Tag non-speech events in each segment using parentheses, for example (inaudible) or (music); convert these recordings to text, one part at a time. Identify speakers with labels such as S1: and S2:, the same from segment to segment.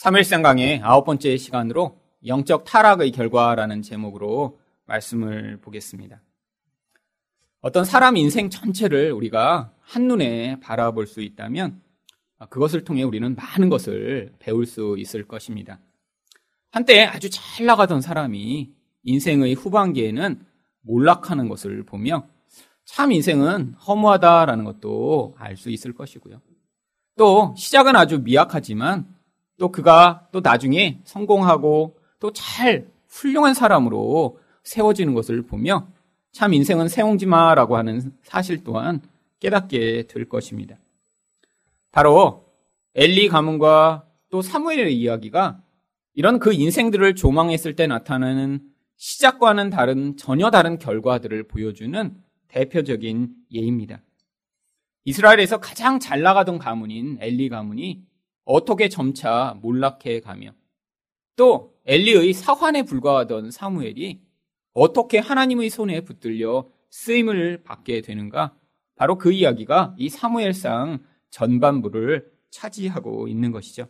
S1: 3일생 강의 아홉 번째 시간으로 영적 타락의 결과라는 제목으로 말씀을 보겠습니다. 어떤 사람 인생 전체를 우리가 한눈에 바라볼 수 있다면 그것을 통해 우리는 많은 것을 배울 수 있을 것입니다. 한때 아주 잘 나가던 사람이 인생의 후반기에는 몰락하는 것을 보며 참 인생은 허무하다라는 것도 알 수 있을 것이고요. 또 시작은 아주 미약하지만 또 그가 또 나중에 성공하고 또 잘 훌륭한 사람으로 세워지는 것을 보며 참 인생은 세옹지마라고 하는 사실 또한 깨닫게 될 것입니다. 바로 엘리 가문과 또 사무엘의 이야기가 이런 그 인생들을 조망했을 때 나타나는 시작과는 다른 전혀 다른 결과들을 보여주는 대표적인 예입니다. 이스라엘에서 가장 잘 나가던 가문인 엘리 가문이 어떻게 점차 몰락해 가며 또 엘리의 사환에 불과하던 사무엘이 어떻게 하나님의 손에 붙들려 쓰임을 받게 되는가? 바로 그 이야기가 이 사무엘상 전반부를 차지하고 있는 것이죠.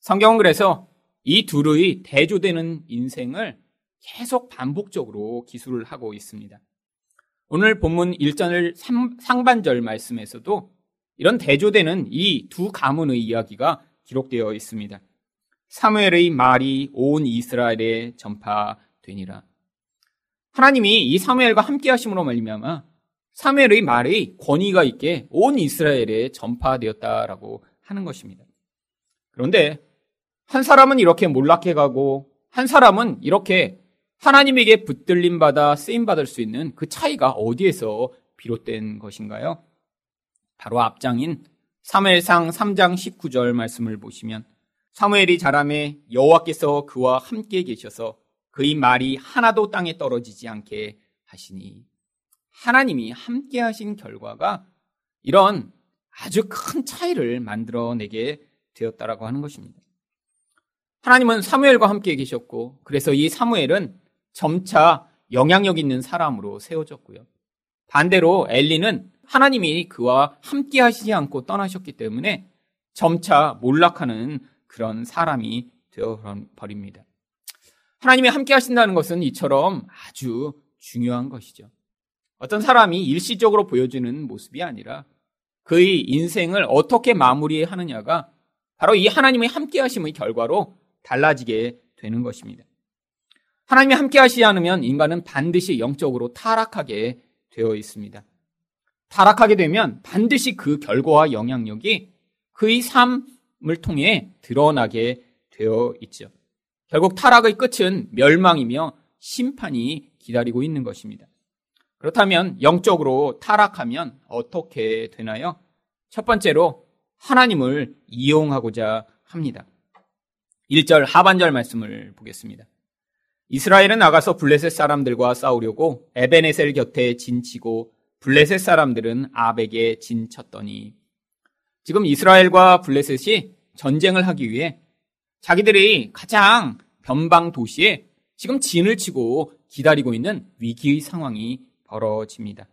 S1: 성경은 그래서 이 둘의 대조되는 인생을 계속 반복적으로 기술을 하고 있습니다. 오늘 본문 1절 상반절 말씀에서도 이런 대조되는 이 두 가문의 이야기가 기록되어 있습니다. 사무엘의 말이 온 이스라엘에 전파되니라. 하나님이 이 사무엘과 함께 하심으로 말미암아 사무엘의 말이 권위가 있게 온 이스라엘에 전파되었다라고 하는 것입니다. 그런데 한 사람은 이렇게 몰락해 가고 한 사람은 이렇게 하나님에게 붙들림 받아 쓰임 받을 수 있는 그 차이가 어디에서 비롯된 것인가요? 바로 앞장인 사무엘상 3장 19절 말씀을 보시면 사무엘이 자람에 여호와께서 그와 함께 계셔서 그의 말이 하나도 땅에 떨어지지 않게 하시니 하나님이 함께 하신 결과가 이런 아주 큰 차이를 만들어내게 되었다라고 하는 것입니다. 하나님은 사무엘과 함께 계셨고 그래서 이 사무엘은 점차 영향력 있는 사람으로 세워졌고요. 반대로 엘리는 하나님이 그와 함께 하시지 않고 떠나셨기 때문에 점차 몰락하는 그런 사람이 되어 버립니다. 하나님이 함께 하신다는 것은 이처럼 아주 중요한 것이죠. 어떤 사람이 일시적으로 보여지는 모습이 아니라 그의 인생을 어떻게 마무리하느냐가 바로 이 하나님의 함께 하심의 결과로 달라지게 되는 것입니다. 하나님이 함께 하시지 않으면 인간은 반드시 영적으로 타락하게 되어 있습니다. 타락하게 되면 반드시 그 결과와 영향력이 그의 삶을 통해 드러나게 되어 있죠. 결국 타락의 끝은 멸망이며 심판이 기다리고 있는 것입니다. 그렇다면 영적으로 타락하면 어떻게 되나요? 첫 번째로 하나님을 이용하고자 합니다. 1절 하반절 말씀을 보겠습니다. 이스라엘은 나가서 블레셋 사람들과 싸우려고 에베네셀 곁에 진치고 블레셋 사람들은 아벡에 진쳤더니 지금 이스라엘과 블레셋이 전쟁을 하기 위해 자기들이 가장 변방 도시에 지금 진을 치고 기다리고 있는 위기의 상황이 벌어집니다.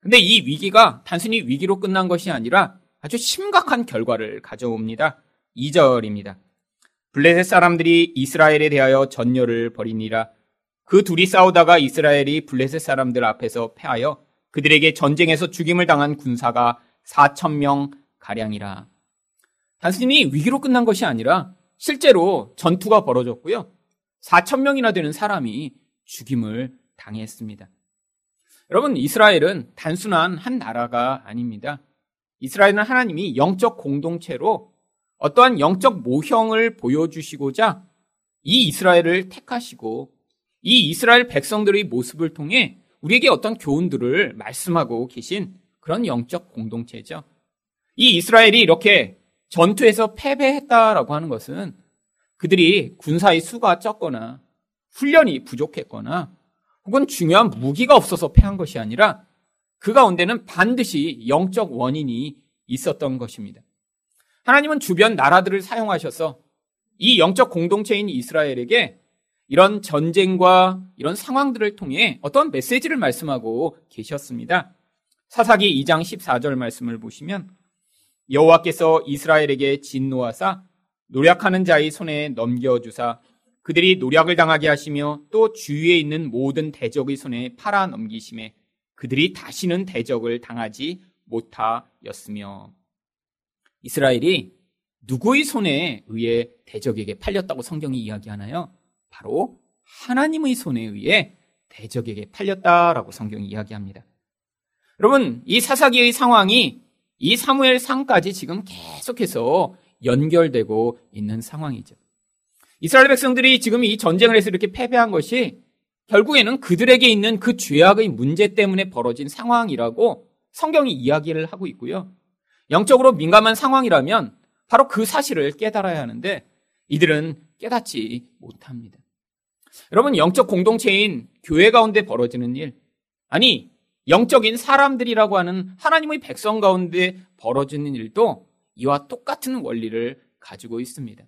S1: 근데 이 위기가 단순히 위기로 끝난 것이 아니라 아주 심각한 결과를 가져옵니다. 2절입니다. 블레셋 사람들이 이스라엘에 대하여 전열을 벌이니라. 그 둘이 싸우다가 이스라엘이 블레셋 사람들 앞에서 패하여 그들에게 전쟁에서 죽임을 당한 군사가 4천 명 가량이라. 단순히 위기로 끝난 것이 아니라 실제로 전투가 벌어졌고요. 4천 명이나 되는 사람이 죽임을 당했습니다. 여러분, 이스라엘은 단순한 한 나라가 아닙니다. 이스라엘은 하나님이 영적 공동체로 어떠한 영적 모형을 보여주시고자 이 이스라엘을 택하시고 이 이스라엘 백성들의 모습을 통해 우리에게 어떤 교훈들을 말씀하고 계신 그런 영적 공동체죠. 이 이스라엘이 이렇게 전투에서 패배했다라고 하는 것은 그들이 군사의 수가 적거나 훈련이 부족했거나 혹은 중요한 무기가 없어서 패한 것이 아니라 그 가운데는 반드시 영적 원인이 있었던 것입니다. 하나님은 주변 나라들을 사용하셔서 이 영적 공동체인 이스라엘에게 이런 전쟁과 이런 상황들을 통해 어떤 메시지를 말씀하고 계셨습니다. 사사기 2장 14절 말씀을 보시면 여호와께서 이스라엘에게 진노하사 노력하는 자의 손에 넘겨주사 그들이 노력을 당하게 하시며 또 주위에 있는 모든 대적의 손에 팔아 넘기심에 그들이 다시는 대적을 당하지 못하였으며 이스라엘이 누구의 손에 의해 대적에게 팔렸다고 성경이 이야기하나요? 바로 하나님의 손에 의해 대적에게 팔렸다라고 성경이 이야기합니다. 여러분, 이 사사기의 상황이 이 사무엘 상까지 지금 계속해서 연결되고 있는 상황이죠. 이스라엘 백성들이 지금 이 전쟁을 해서 이렇게 패배한 것이 결국에는 그들에게 있는 그 죄악의 문제 때문에 벌어진 상황이라고 성경이 이야기를 하고 있고요. 영적으로 민감한 상황이라면 바로 그 사실을 깨달아야 하는데 이들은 깨닫지 못합니다. 여러분, 영적 공동체인 교회 가운데 벌어지는 일, 아니, 영적인 사람들이라고 하는 하나님의 백성 가운데 벌어지는 일도 이와 똑같은 원리를 가지고 있습니다.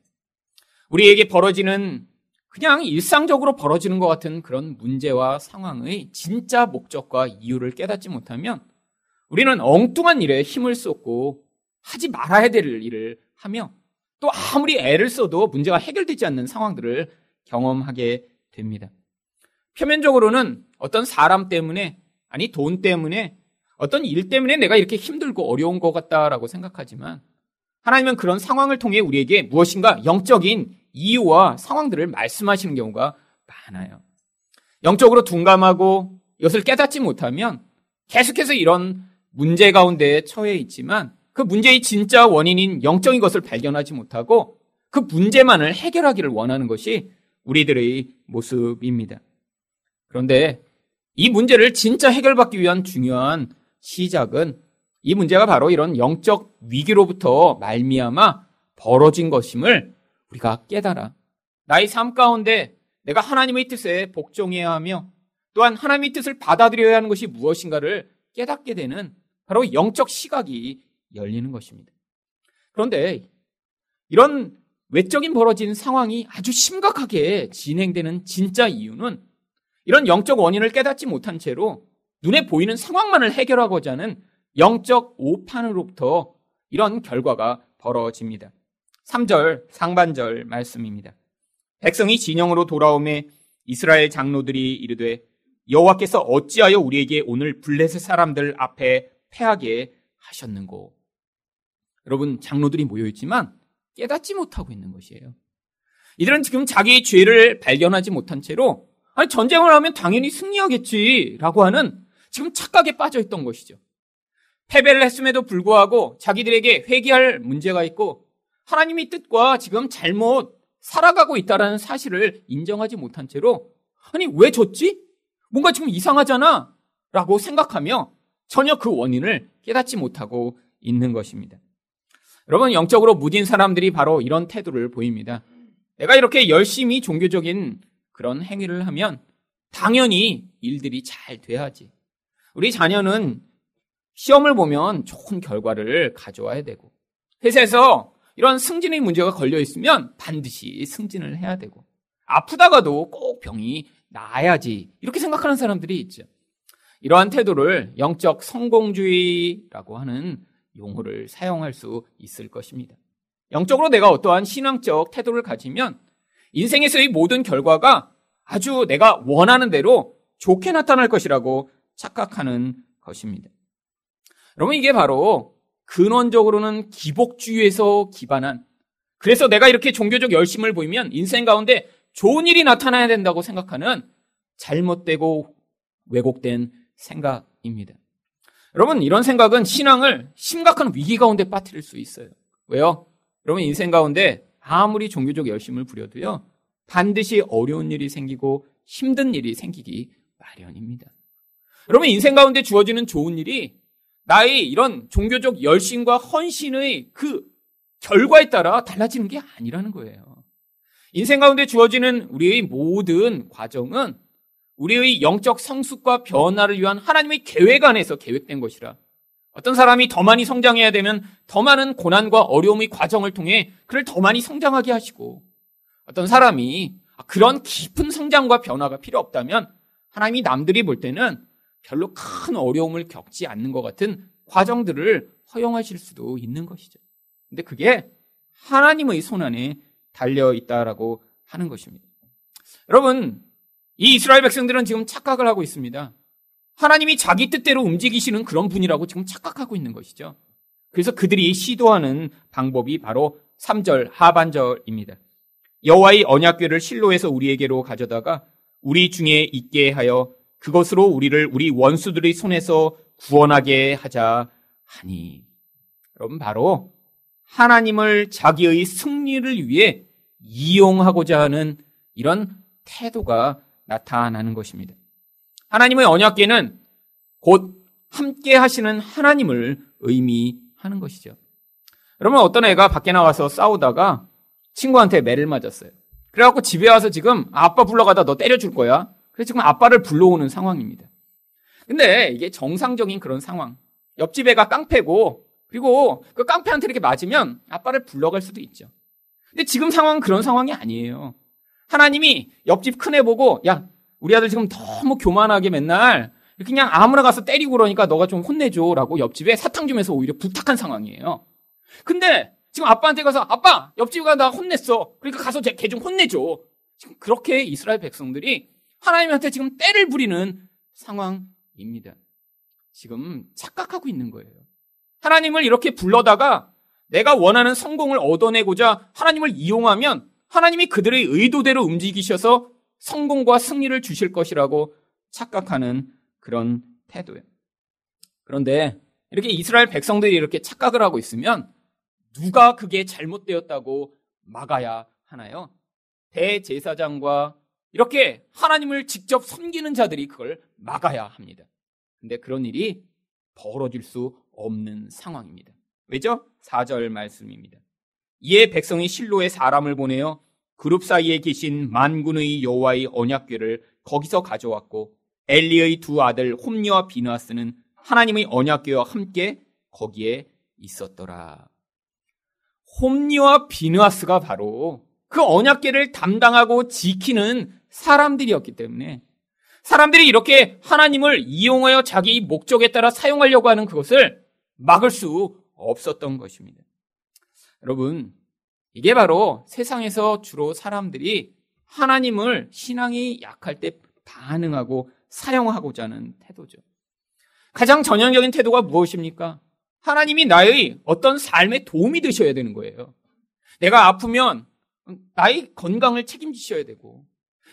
S1: 우리에게 벌어지는 그냥 일상적으로 벌어지는 것 같은 그런 문제와 상황의 진짜 목적과 이유를 깨닫지 못하면 우리는 엉뚱한 일에 힘을 쏟고 하지 말아야 될 일을 하며 또 아무리 애를 써도 문제가 해결되지 않는 상황들을 경험하게 됩니다. 표면적으로는 어떤 사람 때문에 아니 돈 때문에 어떤 일 때문에 내가 이렇게 힘들고 어려운 것 같다라고 생각하지만 하나님은 그런 상황을 통해 우리에게 무엇인가 영적인 이유와 상황들을 말씀하시는 경우가 많아요. 영적으로 둔감하고 이것을 깨닫지 못하면 계속해서 이런 문제 가운데 처해 있지만 그 문제의 진짜 원인인 영적인 것을 발견하지 못하고 그 문제만을 해결하기를 원하는 것이 우리들의 모습입니다. 그런데 이 문제를 진짜 해결받기 위한 중요한 시작은 이 문제가 바로 이런 영적 위기로부터 말미암아 벌어진 것임을 우리가 깨달아 나의 삶 가운데 내가 하나님의 뜻에 복종해야 하며 또한 하나님의 뜻을 받아들여야 하는 것이 무엇인가를 깨닫게 되는 바로 영적 시각이 열리는 것입니다. 그런데 이런 외적인 벌어진 상황이 아주 심각하게 진행되는 진짜 이유는 이런 영적 원인을 깨닫지 못한 채로 눈에 보이는 상황만을 해결하고자 하는 영적 오판으로부터 이런 결과가 벌어집니다. 3절 상반절 말씀입니다. 백성이 진영으로 돌아오매 이스라엘 장로들이 이르되 여호와께서 어찌하여 우리에게 오늘 블레셋 사람들 앞에 패하게 하셨는고. 여러분 장로들이 모여 있지만 깨닫지 못하고 있는 것이에요. 이들은 지금 자기 죄를 발견하지 못한 채로 아니 전쟁을 하면 당연히 승리하겠지라고 하는 지금 착각에 빠져 있던 것이죠. 패배를 했음에도 불구하고 자기들에게 회개할 문제가 있고 하나님의 뜻과 지금 잘못 살아가고 있다라는 사실을 인정하지 못한 채로 아니 왜 졌지? 뭔가 지금 이상하잖아 라고 생각하며 전혀 그 원인을 깨닫지 못하고 있는 것입니다. 여러분 영적으로 무딘 사람들이 바로 이런 태도를 보입니다. 내가 이렇게 열심히 종교적인 그런 행위를 하면 당연히 일들이 잘 돼야지. 우리 자녀는 시험을 보면 좋은 결과를 가져와야 되고 회사에서 이런 승진의 문제가 걸려 있으면 반드시 승진을 해야 되고 아프다가도 꼭 병이 나아야지 이렇게 생각하는 사람들이 있죠. 이러한 태도를 영적 성공주의라고 하는 용어를 사용할 수 있을 것입니다. 영적으로 내가 어떠한 신앙적 태도를 가지면 인생에서의 모든 결과가 아주 내가 원하는 대로 좋게 나타날 것이라고 착각하는 것입니다. 여러분 이게 바로 근원적으로는 기복주의에서 기반한 그래서 내가 이렇게 종교적 열심을 보이면 인생 가운데 좋은 일이 나타나야 된다고 생각하는 잘못되고 왜곡된 생각입니다. 여러분 이런 생각은 신앙을 심각한 위기 가운데 빠뜨릴 수 있어요. 왜요? 여러분 인생 가운데 아무리 종교적 열심을 부려도요 반드시 어려운 일이 생기고 힘든 일이 생기기 마련입니다. 여러분 인생 가운데 주어지는 좋은 일이 나의 이런 종교적 열심과 헌신의 그 결과에 따라 달라지는 게 아니라는 거예요. 인생 가운데 주어지는 우리의 모든 과정은 우리의 영적 성숙과 변화를 위한 하나님의 계획 안에서 계획된 것이라. 어떤 사람이 더 많이 성장해야 되면 더 많은 고난과 어려움의 과정을 통해 그를 더 많이 성장하게 하시고 어떤 사람이 그런 깊은 성장과 변화가 필요 없다면 하나님이 남들이 볼 때는 별로 큰 어려움을 겪지 않는 것 같은 과정들을 허용하실 수도 있는 것이죠. 근데 그게 하나님의 손안에 달려 있다라고 하는 것입니다. 여러분, 이 이스라엘 백성들은 지금 착각을 하고 있습니다. 하나님이 자기 뜻대로 움직이시는 그런 분이라고 지금 착각하고 있는 것이죠. 그래서 그들이 시도하는 방법이 바로 3절 하반절입니다. 여호와의 언약궤를 실로에서 우리에게로 가져다가 우리 중에 있게 하여 그것으로 우리를 우리 원수들의 손에서 구원하게 하자 하니. 여러분 바로 하나님을 자기의 승리를 위해 이용하고자 하는 이런 태도가 나타나는 것입니다. 하나님의 언약궤는 곧 함께 하시는 하나님을 의미하는 것이죠. 여러분 어떤 애가 밖에 나가서 싸우다가 친구한테 매를 맞았어요. 그래갖고 집에 와서 지금 아빠 불러가다 너 때려줄 거야. 그래서 지금 아빠를 불러오는 상황입니다. 근데 이게 정상적인 그런 상황. 옆집 애가 깡패고 그리고 그 깡패한테 이렇게 맞으면 아빠를 불러갈 수도 있죠. 근데 지금 상황은 그런 상황이 아니에요. 하나님이 옆집 큰 애 보고 야 우리 아들 지금 너무 교만하게 맨날 그냥 아무나 가서 때리고 그러니까 너가 좀 혼내줘라고 옆집에 사탕 주면서 오히려 부탁한 상황이에요. 근데 지금 아빠한테 가서 아빠 옆집 가 나 혼냈어. 그러니까 가서 걔 좀 혼내줘. 지금 그렇게 이스라엘 백성들이 하나님한테 지금 때를 부리는 상황입니다. 지금 착각하고 있는 거예요. 하나님을 이렇게 불러다가 내가 원하는 성공을 얻어내고자 하나님을 이용하면 하나님이 그들의 의도대로 움직이셔서 성공과 승리를 주실 것이라고 착각하는 그런 태도예요. 그런데 이렇게 이스라엘 백성들이 이렇게 착각을 하고 있으면 누가 그게 잘못되었다고 막아야 하나요? 대제사장과 이렇게 하나님을 직접 섬기는 자들이 그걸 막아야 합니다. 근데 그런 일이 벌어질 수 없는 상황입니다. 왜죠? 4절 말씀입니다. 이에 백성이 실로에 사람을 보내어 그룹 사이에 계신 만군의 여호와의 언약궤를 거기서 가져왔고 엘리의 두 아들 홈리와 비누아스는 하나님의 언약궤와 함께 거기에 있었더라. 홈리와 비누아스가 바로 그 언약궤를 담당하고 지키는 사람들이었기 때문에 사람들이 이렇게 하나님을 이용하여 자기 목적에 따라 사용하려고 하는 그것을 막을 수 없었던 것입니다. 여러분, 이게 바로 세상에서 주로 사람들이 하나님을 신앙이 약할 때 반응하고 사용하고자 하는 태도죠. 가장 전형적인 태도가 무엇입니까? 하나님이 나의 어떤 삶에 도움이 되셔야 되는 거예요. 내가 아프면 나의 건강을 책임지셔야 되고,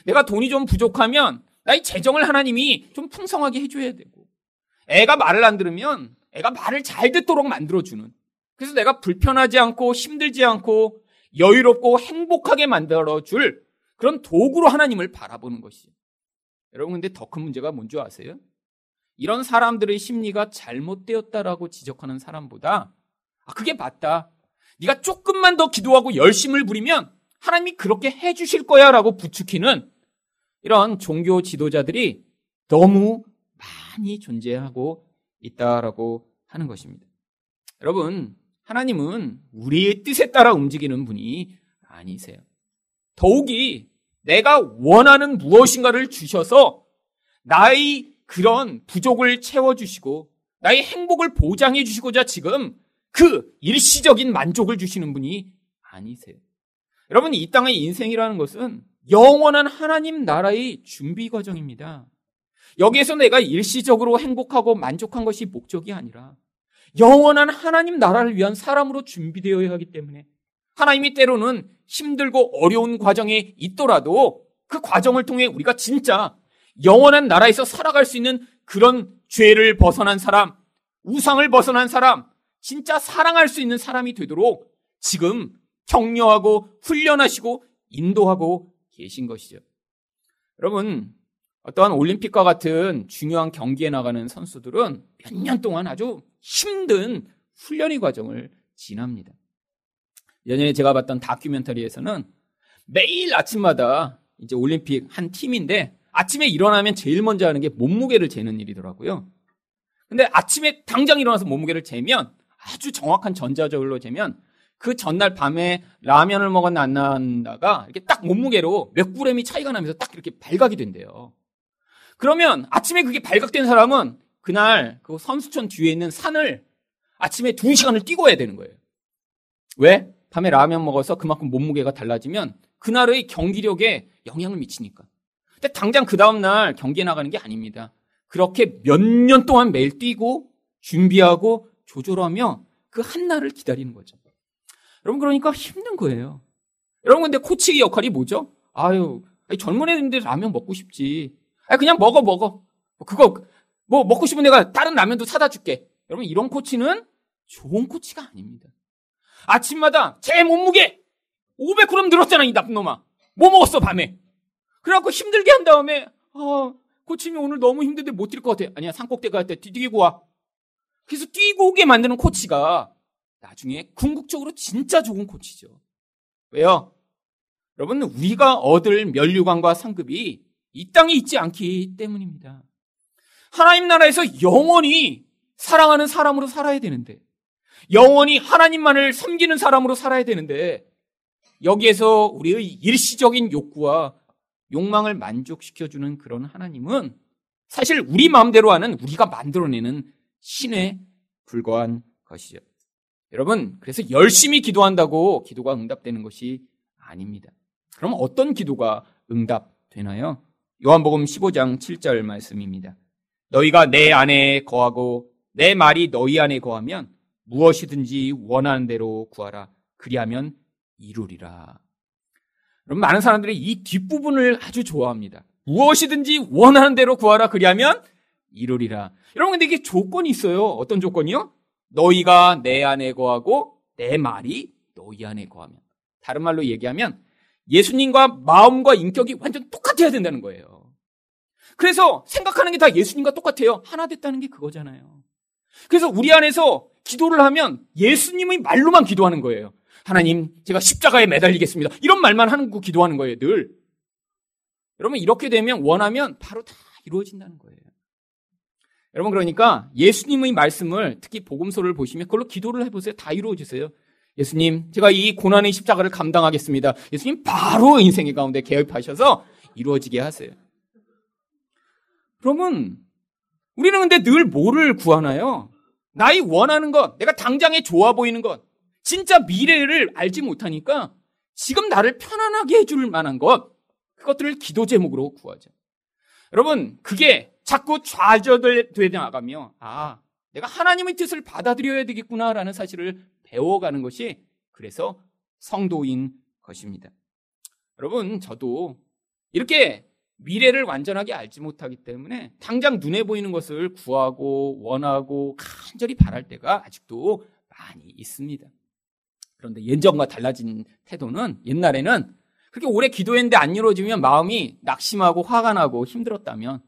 S1: 내가 돈이 좀 부족하면 나의 재정을 하나님이 좀 풍성하게 해줘야 되고, 애가 말을 안 들으면 애가 말을 잘 듣도록 만들어주는. 그래서 내가 불편하지 않고 힘들지 않고 여유롭고 행복하게 만들어줄 그런 도구로 하나님을 바라보는 것이죠. 여러분, 근데 더 큰 문제가 뭔지 아세요? 이런 사람들의 심리가 잘못되었다라고 지적하는 사람보다 아 그게 맞다. 네가 조금만 더 기도하고 열심을 부리면 하나님이 그렇게 해주실 거야 라고 부추기는 이런 종교 지도자들이 너무 많이 존재하고 있다라고 하는 것입니다. 여러분, 하나님은 우리의 뜻에 따라 움직이는 분이 아니세요. 더욱이 내가 원하는 무엇인가를 주셔서 나의 그런 부족을 채워주시고 나의 행복을 보장해 주시고자 지금 그 일시적인 만족을 주시는 분이 아니세요. 여러분, 이 땅의 인생이라는 것은 영원한 하나님 나라의 준비 과정입니다. 여기에서 내가 일시적으로 행복하고 만족한 것이 목적이 아니라 영원한 하나님 나라를 위한 사람으로 준비되어야 하기 때문에 하나님이 때로는 힘들고 어려운 과정에 있더라도 그 과정을 통해 우리가 진짜 영원한 나라에서 살아갈 수 있는 그런 죄를 벗어난 사람, 우상을 벗어난 사람, 진짜 사랑할 수 있는 사람이 되도록 지금 격려하고 훈련하시고 인도하고 계신 것이죠. 여러분, 어떠한 올림픽과 같은 중요한 경기에 나가는 선수들은 몇 년 동안 아주 힘든 훈련의 과정을 지납니다. 예전에 제가 봤던 다큐멘터리에서는 매일 아침마다 이제 올림픽 한 팀인데 아침에 일어나면 제일 먼저 하는 게 몸무게를 재는 일이더라고요. 근데 아침에 당장 일어나서 몸무게를 재면 아주 정확한 전자적으로 재면 그 전날 밤에 라면을 먹었나 안 나다가 이렇게 딱 몸무게로 몇 그램이 차이가 나면서 딱 이렇게 발각이 된대요. 그러면 아침에 그게 발각된 사람은 그날 그 선수촌 뒤에 있는 산을 아침에 두 시간을 뛰고 와야 되는 거예요. 왜? 밤에 라면 먹어서 그만큼 몸무게가 달라지면 그날의 경기력에 영향을 미치니까. 근데 당장 그 다음날 경기에 나가는 게 아닙니다. 그렇게 몇 년 동안 매일 뛰고 준비하고 조절하며 그 한날을 기다리는 거죠. 여러분 그러니까 힘든 거예요. 여러분 근데 코치의 역할이 뭐죠? 아유 젊은 애들인데 라면 먹고 싶지. 아 그냥 먹어 먹어. 그거 뭐 먹고 싶은 내가 다른 라면도 사다 줄게. 여러분 이런 코치는 좋은 코치가 아닙니다. 아침마다 제 몸무게 500g 늘었잖아 이 나쁜 놈아. 뭐 먹었어 밤에? 그래갖고 힘들게 한 다음에 아 코치님 오늘 너무 힘든데 못 뛸 것 같아. 아니야 산꼭대 갈때 뛰고 와. 그래서 뛰고 오게 만드는 코치가 나중에 궁극적으로 진짜 좋은 코치죠. 왜요? 여러분 우리가 얻을 면류관과 상급이 이 땅에 있지 않기 때문입니다. 하나님 나라에서 영원히 사랑하는 사람으로 살아야 되는데 영원히 하나님만을 섬기는 사람으로 살아야 되는데 여기에서 우리의 일시적인 욕구와 욕망을 만족시켜주는 그런 하나님은 사실 우리 마음대로 하는 우리가 만들어내는 신에 불과한 것이죠. 여러분, 그래서 열심히 기도한다고 기도가 응답되는 것이 아닙니다. 그럼 어떤 기도가 응답되나요? 요한복음 15장 7절 말씀입니다. 너희가 내 안에 거하고 내 말이 너희 안에 거하면 무엇이든지 원하는 대로 구하라. 그리하면 이루리라. 여러분, 많은 사람들이 이 뒷부분을 아주 좋아합니다. 무엇이든지 원하는 대로 구하라. 그리하면 이루리라. 여러분, 근데 이게 조건이 있어요. 어떤 조건이요? 너희가 내 안에 거하고 내 말이 너희 안에 거하면. 다른 말로 얘기하면 예수님과 마음과 인격이 완전 똑같아야 된다는 거예요. 그래서 생각하는 게 다 예수님과 똑같아요. 하나 됐다는 게 그거잖아요. 그래서 우리 안에서 기도를 하면 예수님의 말로만 기도하는 거예요. 하나님, 제가 십자가에 매달리겠습니다. 이런 말만 하는 거 기도하는 거예요, 늘. 여러분, 이렇게 되면 원하면 바로 다 이루어진다는 거예요. 여러분, 그러니까 예수님의 말씀을 특히 복음서를 보시면 그걸로 기도를 해보세요. 다 이루어지세요. 예수님, 제가 이 고난의 십자가를 감당하겠습니다. 예수님 바로 인생의 가운데 개입하셔서 이루어지게 하세요. 그러면 우리는 근데 늘 뭐를 구하나요? 나의 원하는 것, 내가 당장에 좋아 보이는 것, 진짜 미래를 알지 못하니까 지금 나를 편안하게 해줄 만한 것, 그것들을 기도 제목으로 구하죠. 여러분, 그게 자꾸 좌절되어 나가며, 아, 내가 하나님의 뜻을 받아들여야 되겠구나라는 사실을 배워가는 것이 그래서 성도인 것입니다. 여러분, 저도 이렇게 미래를 완전하게 알지 못하기 때문에 당장 눈에 보이는 것을 구하고 원하고 간절히 바랄 때가 아직도 많이 있습니다. 그런데 예전과 달라진 태도는 옛날에는 그렇게 오래 기도했는데 안 이루어지면 마음이 낙심하고 화가 나고 힘들었다면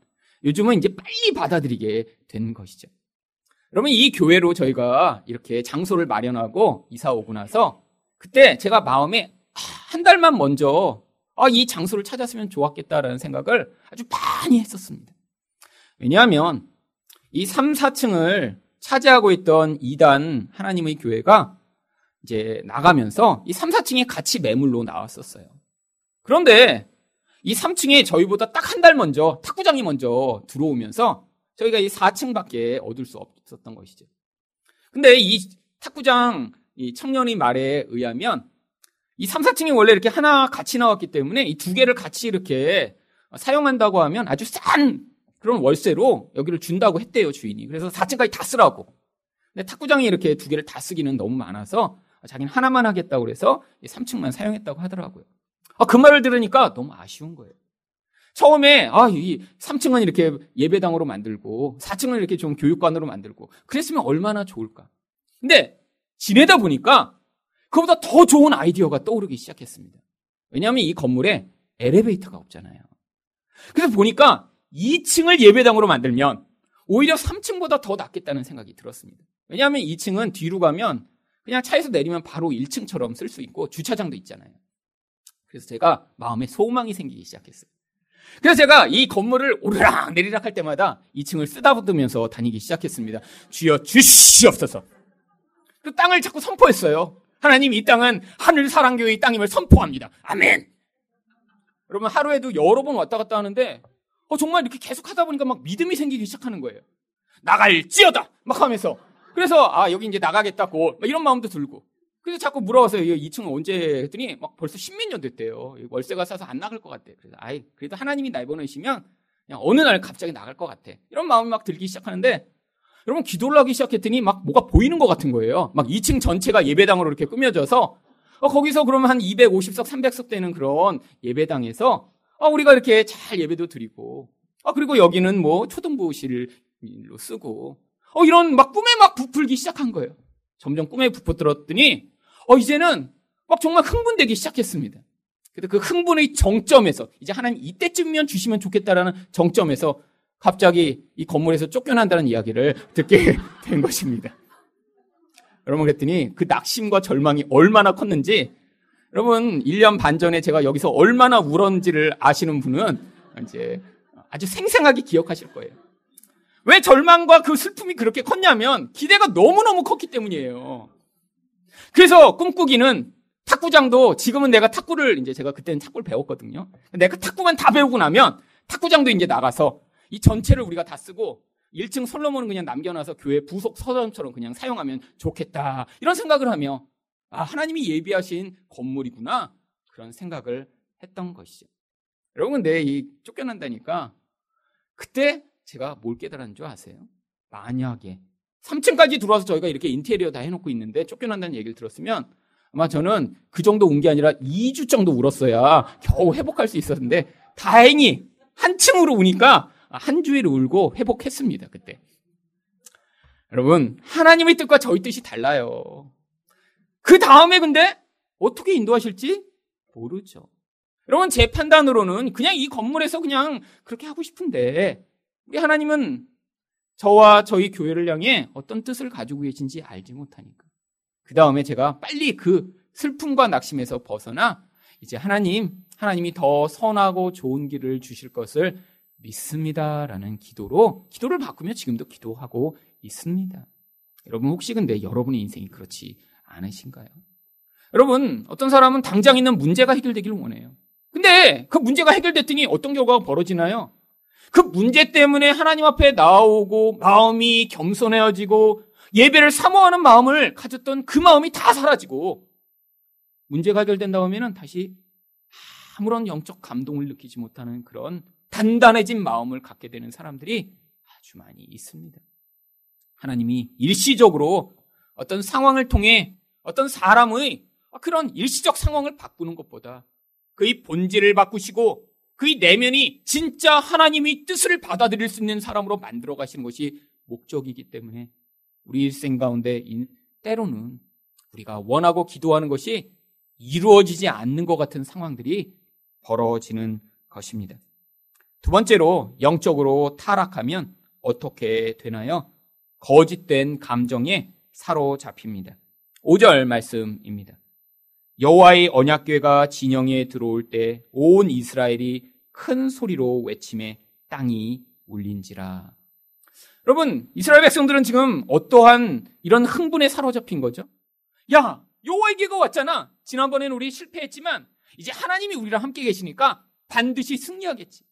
S1: 요즘은 이제 빨리 받아들이게 된 것이죠. 여러분 이 교회로 저희가 이렇게 장소를 마련하고 이사 오고 나서 그때 제가 마음에 한 달만 먼저 아, 이 장소를 찾았으면 좋았겠다라는 생각을 아주 많이 했었습니다. 왜냐하면 이 3, 4층을 차지하고 있던 2단 하나님의 교회가 이제 나가면서 이 3, 4층에 같이 매물로 나왔었어요. 그런데 이 3층에 저희보다 딱 한 달 먼저 탁구장이 먼저 들어오면서 저희가 이 4층밖에 얻을 수 없었던 것이죠. 근데 이 탁구장 이 청년의 말에 의하면 이 3, 4층이 원래 이렇게 하나 같이 나왔기 때문에 이 두 개를 같이 이렇게 사용한다고 하면 아주 싼 그런 월세로 여기를 준다고 했대요, 주인이. 그래서 4층까지 다 쓰라고. 근데 탁구장이 이렇게 두 개를 다 쓰기는 너무 많아서 자기는 하나만 하겠다고 그래서 3층만 사용했다고 하더라고요. 아, 그 말을 들으니까 너무 아쉬운 거예요. 처음에 아, 이 3층은 이렇게 예배당으로 만들고 4층은 이렇게 좀 교육관으로 만들고 그랬으면 얼마나 좋을까. 근데 지내다 보니까 그보다 더 좋은 아이디어가 떠오르기 시작했습니다. 왜냐하면 이 건물에 엘리베이터가 없잖아요. 그래서 보니까 2층을 예배당으로 만들면 오히려 3층보다 더 낫겠다는 생각이 들었습니다. 왜냐하면 2층은 뒤로 가면 그냥 차에서 내리면 바로 1층처럼 쓸 수 있고 주차장도 있잖아요. 그래서 제가 마음에 소망이 생기기 시작했어요. 그래서 제가 이 건물을 오르락 내리락 할 때마다 2층을 쓰다붙으면서 다니기 시작했습니다. 주여 주시옵소서. 그 땅을 자꾸 선포했어요. 하나님 이 땅은 하늘 사랑교회의 땅임을 선포합니다. 아멘. 여러분 하루에도 여러 번 왔다 갔다 하는데 어, 정말 이렇게 계속 하다 보니까 막 믿음이 생기기 시작하는 거예요. 나갈지어다 막 하면서 그래서 아 여기 이제 나가겠다고 이런 마음도 들고 그래서 자꾸 물어봤어요. 2층은 언제 했더니 막 벌써 십몇 년 됐대요. 월세가 싸서 안 나갈 것 같대. 그래서 아이 그래도 하나님이 날 보내시면 그냥 어느 날 갑자기 나갈 것 같아. 이런 마음이 막 들기 시작하는데 여러분 기도를 하기 시작했더니 막 뭐가 보이는 것 같은 거예요. 막 2층 전체가 예배당으로 이렇게 꾸며져서 어, 거기서 그러면 한 250석, 300석 되는 그런 예배당에서 어, 우리가 이렇게 잘 예배도 드리고 어, 그리고 여기는 뭐 초등부실로 쓰고 어, 이런 막 꿈에 막 부풀기 시작한 거예요. 점점 꿈에 부풀었더니 어, 이제는 막 정말 흥분되기 시작했습니다. 그래서 그 흥분의 정점에서 이제 하나님 이때쯤이면 주시면 좋겠다라는 정점에서 갑자기 이 건물에서 쫓겨난다는 이야기를 듣게 (laughs) 된 것입니다. 여러분 그랬더니 그 낙심과 절망이 얼마나 컸는지 여러분 1년 반 전에 제가 여기서 얼마나 울었는지를 아시는 분은 이제 아주 생생하게 기억하실 거예요. 왜 절망과 그 슬픔이 그렇게 컸냐면 기대가 너무너무 컸기 때문이에요. 그래서 꿈꾸기는 탁구장도 지금은 내가 탁구를 이제 제가 그때는 탁구를 배웠거든요. 내가 탁구만 다 배우고 나면 탁구장도 이제 나가서 이 전체를 우리가 다 쓰고 1층 솔로몬은 그냥 남겨놔서 교회 부속 서점처럼 그냥 사용하면 좋겠다. 이런 생각을 하며 아, 하나님이 예비하신 건물이구나. 그런 생각을 했던 것이죠. 여러분, 근데 이 쫓겨난다니까 그때 제가 뭘 깨달은 줄 아세요? 만약에 3층까지 들어와서 저희가 이렇게 인테리어 다 해놓고 있는데 쫓겨난다는 얘기를 들었으면 아마 저는 그 정도 운 게 아니라 2주 정도 울었어야 겨우 회복할 수 있었는데 다행히 한 층으로 우니까 한 주일 울고 회복했습니다. 그때. 여러분 하나님의 뜻과 저희 뜻이 달라요. 그 다음에 근데 어떻게 인도하실지 모르죠. 여러분 제 판단으로는 그냥 이 건물에서 그냥 그렇게 하고 싶은데 우리 하나님은 저와 저희 교회를 향해 어떤 뜻을 가지고 계신지 알지 못하니까. 그 다음에 제가 빨리 그 슬픔과 낙심에서 벗어나 이제 하나님, 하나님이 더 선하고 좋은 길을 주실 것을 믿습니다라는 기도로 기도를 바꾸며 지금도 기도하고 있습니다. 여러분 혹시 근데 여러분의 인생이 그렇지 않으신가요? 여러분 어떤 사람은 당장 있는 문제가 해결되기를 원해요. 근데 그 문제가 해결됐더니 어떤 결과가 벌어지나요? 그 문제 때문에 하나님 앞에 나오고 마음이 겸손해지고 예배를 사모하는 마음을 가졌던 그 마음이 다 사라지고 문제가 해결된다고 하면 다시 아무런 영적 감동을 느끼지 못하는 그런 단단해진 마음을 갖게 되는 사람들이 아주 많이 있습니다. 하나님이 일시적으로 어떤 상황을 통해 어떤 사람의 그런 일시적 상황을 바꾸는 것보다 그의 본질을 바꾸시고 그의 내면이 진짜 하나님의 뜻을 받아들일 수 있는 사람으로 만들어 가시는 것이 목적이기 때문에 우리 일생 가운데 때로는 우리가 원하고 기도하는 것이 이루어지지 않는 것 같은 상황들이 벌어지는 것입니다. 두 번째로 영적으로 타락하면 어떻게 되나요? 거짓된 감정에 사로잡힙니다. 5절 말씀입니다. 여호와의 언약궤가 진영에 들어올 때 온 이스라엘이 큰 소리로 외침에 땅이 울린지라. 여러분, 이스라엘 백성들은 지금 어떠한 이런 흥분에 사로잡힌 거죠? 야, 여호와의 궤가 왔잖아. 지난번에는 우리 실패했지만 이제 하나님이 우리랑 함께 계시니까 반드시 승리하겠지.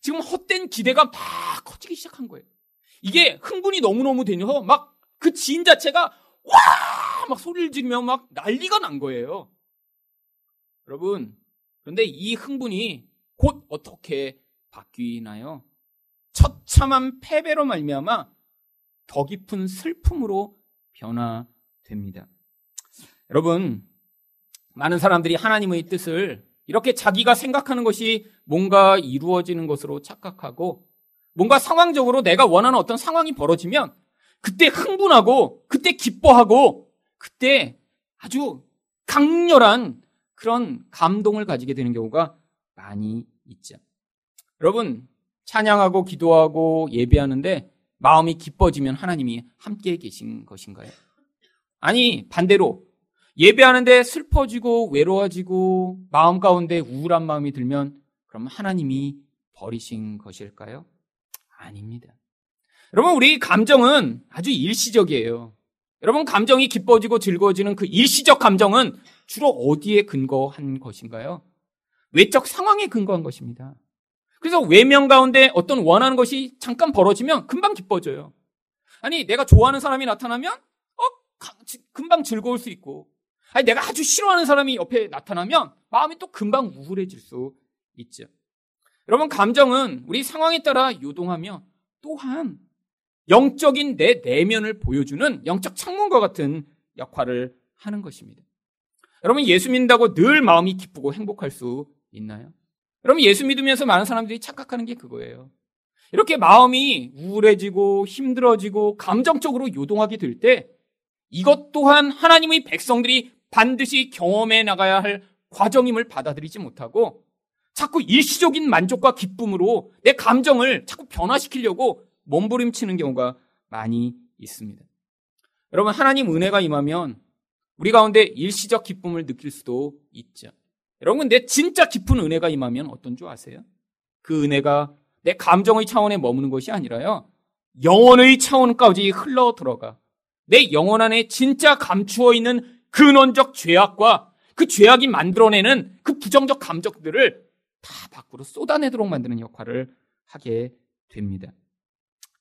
S1: 지금 헛된 기대가 막 커지기 시작한 거예요. 이게 흥분이 너무너무 되녀 막그 지인 자체가 와! 막 소리를 지르며 막 난리가 난 거예요. 여러분, 그런데 이 흥분이 곧 어떻게 바뀌나요? 처참한 패배로 말미암아 더 깊은 슬픔으로 변화됩니다. 여러분, 많은 사람들이 하나님의 뜻을 이렇게 자기가 생각하는 것이 뭔가 이루어지는 것으로 착각하고 뭔가 상황적으로 내가 원하는 어떤 상황이 벌어지면 그때 흥분하고 그때 기뻐하고 그때 아주 강렬한 그런 감동을 가지게 되는 경우가 많이 있죠. 여러분, 찬양하고 기도하고 예배하는데 마음이 기뻐지면 하나님이 함께 계신 것인가요? 아니, 반대로 예배하는데 슬퍼지고 외로워지고 마음 가운데 우울한 마음이 들면 그럼 하나님이 버리신 것일까요? 아닙니다. 여러분, 우리 감정은 아주 일시적이에요. 여러분, 감정이 기뻐지고 즐거워지는 그 일시적 감정은 주로 어디에 근거한 것인가요? 외적 상황에 근거한 것입니다. 그래서 외면 가운데 어떤 원하는 것이 잠깐 벌어지면 금방 기뻐져요. 아니, 내가 좋아하는 사람이 나타나면, 어, 금방 즐거울 수 있고, 아니, 내가 아주 싫어하는 사람이 옆에 나타나면 마음이 또 금방 우울해질 수 있죠. 여러분, 감정은 우리 상황에 따라 요동하며 또한 영적인 내 내면을 보여주는 영적 창문과 같은 역할을 하는 것입니다. 여러분, 예수 믿는다고 늘 마음이 기쁘고 행복할 수 있나요? 여러분, 예수 믿으면서 많은 사람들이 착각하는 게 그거예요. 이렇게 마음이 우울해지고 힘들어지고 감정적으로 요동하게 될 때 이것 또한 하나님의 백성들이 반드시 경험해 나가야 할 과정임을 받아들이지 못하고 자꾸 일시적인 만족과 기쁨으로 내 감정을 자꾸 변화시키려고 몸부림치는 경우가 많이 있습니다. 여러분, 하나님 은혜가 임하면 우리 가운데 일시적 기쁨을 느낄 수도 있죠. 여러분, 근데 진짜 깊은 은혜가 임하면 어떤 줄 아세요? 그 은혜가 내 감정의 차원에 머무는 것이 아니라요. 영혼의 차원까지 흘러 들어가 내 영혼 안에 진짜 감추어 있는 근원적 죄악과 그 죄악이 만들어내는 그 부정적 감정들을 다 밖으로 쏟아내도록 만드는 역할을 하게 됩니다.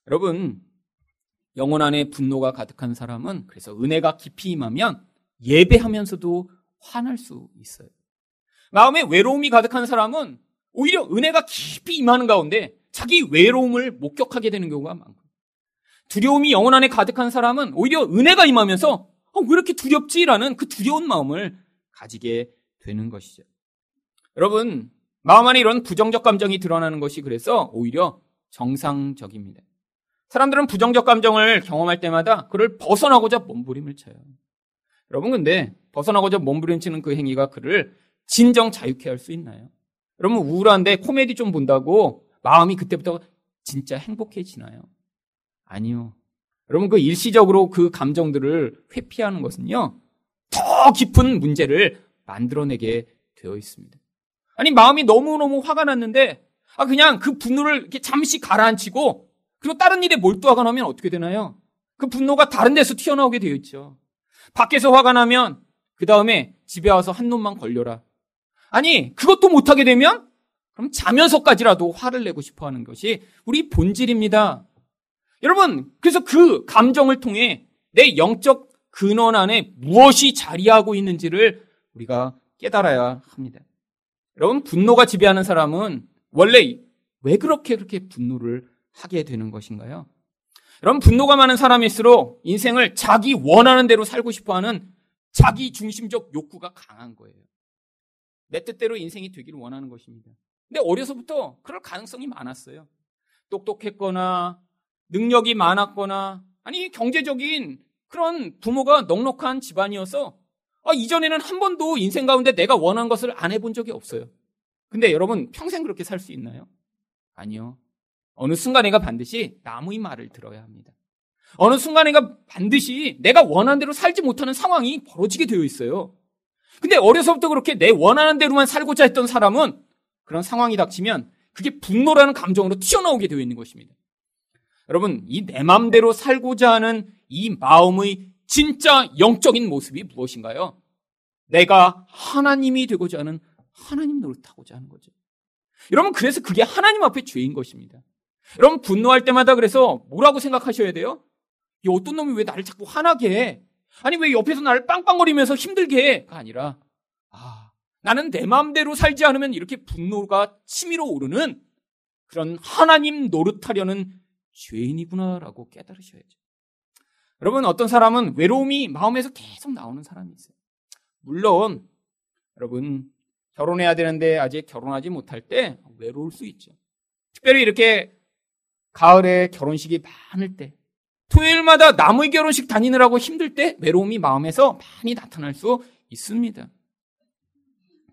S1: 여러분, 영혼 안에 분노가 가득한 사람은 그래서 은혜가 깊이 임하면 예배하면서도 화날 수 있어요. 마음에 외로움이 가득한 사람은 오히려 은혜가 깊이 임하는 가운데 자기 외로움을 목격하게 되는 경우가 많고 두려움이 영혼 안에 가득한 사람은 오히려 은혜가 임하면서 어, 왜 이렇게 두렵지라는 그 두려운 마음을 가지게 되는 것이죠. 여러분, 마음 안에 이런 부정적 감정이 드러나는 것이 그래서 오히려 정상적입니다. 사람들은 부정적 감정을 경험할 때마다 그를 벗어나고자 몸부림을 쳐요. 여러분, 근데 벗어나고자 몸부림치는 그 행위가 그를 진정 자유케 할 수 있나요? 여러분 우울한데 코미디 좀 본다고 마음이 그때부터 진짜 행복해지나요? 아니요. 여러분 그 일시적으로 그 감정들을 회피하는 것은요. 더 깊은 문제를 만들어내게 되어 있습니다. 아니 마음이 너무너무 화가 났는데 아 그냥 그 분노를 이렇게 잠시 가라앉히고 그리고 다른 일에 몰두하거나 하면 어떻게 되나요? 그 분노가 다른 데서 튀어나오게 되어 있죠. 밖에서 화가 나면 그 다음에 집에 와서 한 놈만 걸려라. 아니, 그것도 못하게 되면 그럼 자면서까지라도 화를 내고 싶어 하는 것이 우리 본질입니다. 여러분, 그래서 그 감정을 통해 내 영적 근원 안에 무엇이 자리하고 있는지를 우리가 깨달아야 합니다. 여러분, 분노가 지배하는 사람은 원래 왜 그렇게 그렇게 분노를 하게 되는 것인가요? 여러분, 분노가 많은 사람일수록 인생을 자기 원하는 대로 살고 싶어 하는 자기 중심적 욕구가 강한 거예요. 내 뜻대로 인생이 되기를 원하는 것입니다. 근데 어려서부터 그럴 가능성이 많았어요. 똑똑했거나 능력이 많았거나 아니 경제적인 그런 부모가 넉넉한 집안이어서 아, 이전에는 한 번도 인생 가운데 내가 원한 것을 안 해본 적이 없어요. 근데 여러분 평생 그렇게 살 수 있나요? 아니요. 어느 순간 내가 반드시 남의 말을 들어야 합니다. 어느 순간 내가 반드시 내가 원하는 대로 살지 못하는 상황이 벌어지게 되어 있어요. 근데 어려서부터 그렇게 내 원하는 대로만 살고자 했던 사람은 그런 상황이 닥치면 그게 분노라는 감정으로 튀어나오게 되어 있는 것입니다. 여러분, 이내 마음대로 살고자 하는 이 마음의 진짜 영적인 모습이 무엇인가요? 내가 하나님이 되고자 하는 하나님 노릇하고자 하는 거죠. 여러분, 그래서 그게 하나님 앞에 죄인 것입니다. 여러분, 분노할 때마다 그래서 뭐라고 생각하셔야 돼요? 이 어떤 놈이 왜 나를 자꾸 화나게 해? 아니 왜 옆에서 나를 빵빵거리면서 힘들게 해가 아니라 아 나는 내 마음대로 살지 않으면 이렇게 분노가 치밀어 오르는 그런 하나님 노릇하려는 죄인이구나라고 깨달으셔야죠. 여러분 어떤 사람은 외로움이 마음에서 계속 나오는 사람이 있어요. 물론 여러분 결혼해야 되는데 아직 결혼하지 못할 때 외로울 수 있죠. 특별히 이렇게 가을에 결혼식이 많을 때 토요일마다 남의 결혼식 다니느라고 힘들 때 외로움이 마음에서 많이 나타날 수 있습니다.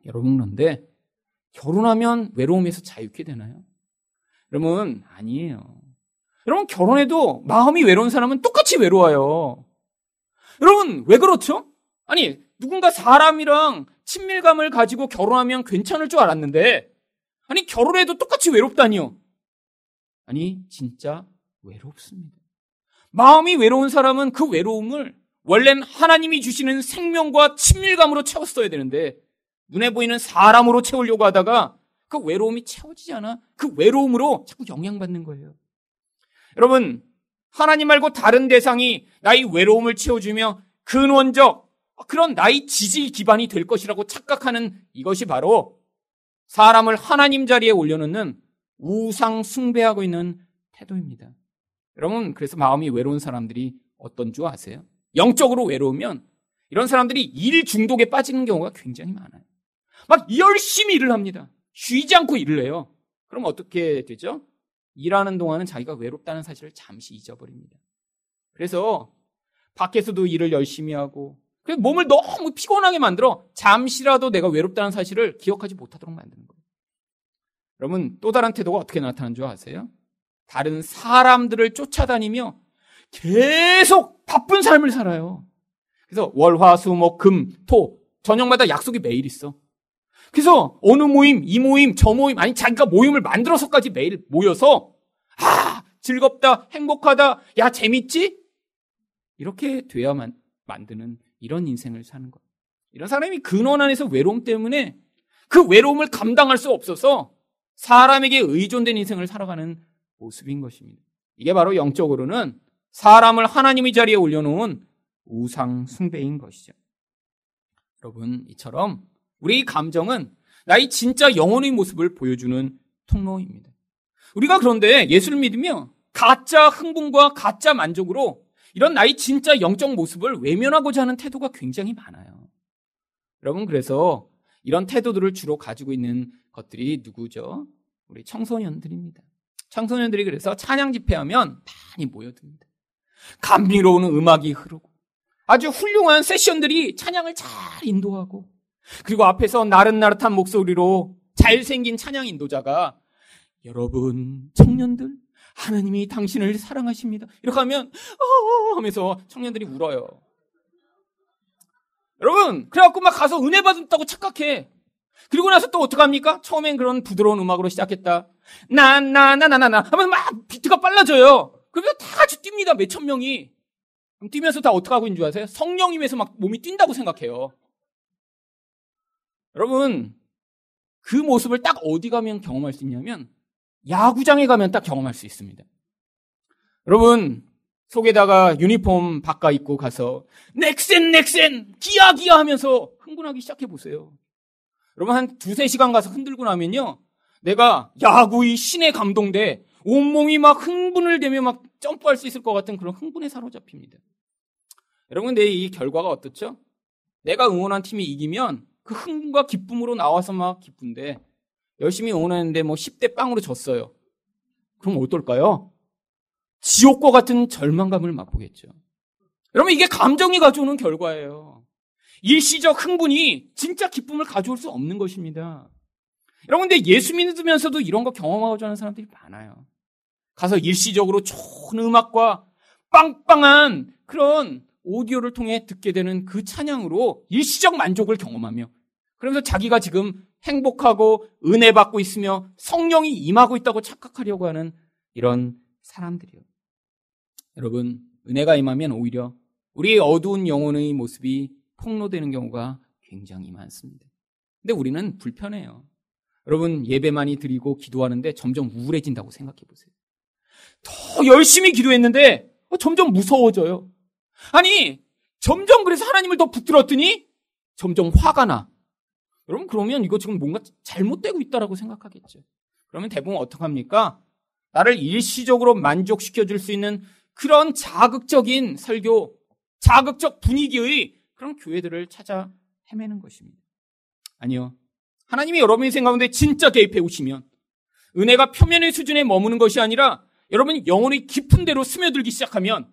S1: 여러분 그런데 결혼하면 외로움에서 자유케 되나요? 여러분 아니에요. 여러분 결혼해도 마음이 외로운 사람은 똑같이 외로워요. 여러분 왜 그렇죠? 아니 누군가 사람이랑 친밀감을 가지고 결혼하면 괜찮을 줄 알았는데 아니 결혼해도 똑같이 외롭다니요. 아니 진짜 외롭습니다. 마음이 외로운 사람은 그 외로움을 원래는 하나님이 주시는 생명과 친밀감으로 채웠어야 되는데 눈에 보이는 사람으로 채우려고 하다가 그 외로움이 채워지지 않아 그 외로움으로 자꾸 영향받는 거예요. 여러분 하나님 말고 다른 대상이 나의 외로움을 채워주며 근원적 그런 나의 지지 기반이 될 것이라고 착각하는 이것이 바로 사람을 하나님 자리에 올려놓는 우상 숭배하고 있는 태도입니다. 여러분, 그래서 마음이 외로운 사람들이 어떤 줄 아세요? 영적으로 외로우면 이런 사람들이 일 중독에 빠지는 경우가 굉장히 많아요. 막 열심히 일을 합니다. 쉬지 않고 일을 해요. 그럼 어떻게 되죠? 일하는 동안은 자기가 외롭다는 사실을 잠시 잊어버립니다. 그래서 밖에서도 일을 열심히 하고 몸을 너무 피곤하게 만들어 잠시라도 내가 외롭다는 사실을 기억하지 못하도록 만드는 거예요. 여러분 또 다른 태도가 어떻게 나타나는 줄 아세요? 다른 사람들을 쫓아다니며 계속 바쁜 삶을 살아요. 그래서 월, 화, 수, 목, 금, 토 저녁마다 약속이 매일 있어. 그래서 어느 모임, 이 모임, 저 모임, 아니 자기가 모임을 만들어서까지 매일 모여서 아 즐겁다, 행복하다, 야 재밌지? 이렇게 돼야만 만드는 이런 인생을 사는 것. 이런 사람이 근원 안에서 외로움 때문에 그 외로움을 감당할 수 없어서 사람에게 의존된 인생을 살아가는 모습인 것입니다. 이게 바로 영적으로는 사람을 하나님의 자리에 올려놓은 우상 숭배인 것이죠. 여러분, 이처럼 우리 감정은 나의 진짜 영혼의 모습을 보여주는 통로입니다. 우리가 그런데 예수를 믿으며 가짜 흥분과 가짜 만족으로 이런 나의 진짜 영적 모습을 외면하고자 하는 태도가 굉장히 많아요. 여러분, 그래서 이런 태도들을 주로 가지고 있는 것들이 누구죠? 우리 청소년들입니다. 청소년들이 그래서 찬양 집회하면 많이 모여듭니다. 감미로운 음악이 흐르고 아주 훌륭한 세션들이 찬양을 잘 인도하고 그리고 앞에서 나릇나릇한 목소리로 잘생긴 찬양 인도자가 여러분 청년들 하나님이 당신을 사랑하십니다. 이렇게 하면 어 하면서 청년들이 울어요. 여러분 그래갖고 막 가서 은혜 받았다고 착각해. 그리고 나서 또 어떡합니까? 처음엔 그런 부드러운 음악으로 시작했다. 나, 나, 나, 나, 나, 나. 하면 막 비트가 빨라져요. 그러면 다 같이 뜁니다. 몇천 명이. 뛰면서 다 어떡하고 있는 줄 아세요? 성령임에서 막 몸이 뛴다고 생각해요. 여러분, 그 모습을 딱 어디 가면 경험할 수 있냐면, 야구장에 가면 딱 경험할 수 있습니다. 여러분, 속에다가 유니폼 바꿔 입고 가서, 넥센, 넥센! 기아, 기아! 하면서 흥분하기 시작해 보세요. 여러분, 한 두세 시간 가서 흔들고 나면요, 내가 야구의 신에 감동돼, 온몸이 막 흥분을 되며 막 점프할 수 있을 것 같은 그런 흥분에 사로잡힙니다. 여러분, 근데 이 결과가 어떻죠? 내가 응원한 팀이 이기면 그 흥분과 기쁨으로 나와서 막 기쁜데 열심히 응원했는데 뭐 10대 빵으로 졌어요. 그럼 어떨까요? 지옥과 같은 절망감을 맛보겠죠. 여러분 이게 감정이 가져오는 결과예요. 일시적 흥분이 진짜 기쁨을 가져올 수 없는 것입니다. 여러분 근데 예수 믿으면서도 이런 거 경험하고자 하는 사람들이 많아요. 가서 일시적으로 좋은 음악과 빵빵한 그런 오디오를 통해 듣게 되는 그 찬양으로 일시적 만족을 경험하며 그러면서 자기가 지금 행복하고 은혜 받고 있으며 성령이 임하고 있다고 착각하려고 하는 이런 사람들이요. 여러분, 은혜가 임하면 오히려 우리의 어두운 영혼의 모습이 폭로되는 경우가 굉장히 많습니다. 근데 우리는 불편해요. 여러분, 예배 많이 드리고 기도하는데 점점 우울해진다고 생각해 보세요. 더 열심히 기도했는데 점점 무서워져요. 아니, 점점 그래서 하나님을 더 붙들었더니 점점 화가 나. 여러분 그러면 이거 지금 뭔가 잘못되고 있다라고 생각하겠죠. 그러면 대부분 어떡합니까? 나를 일시적으로 만족시켜 줄 수 있는 그런 자극적인 설교, 자극적 분위기의 그런 교회들을 찾아 헤매는 것입니다. 아니요. 하나님이 여러분 인생 가운데 진짜 개입해 오시면 은혜가 표면의 수준에 머무는 것이 아니라 여러분이 영혼의 깊은 데로 스며들기 시작하면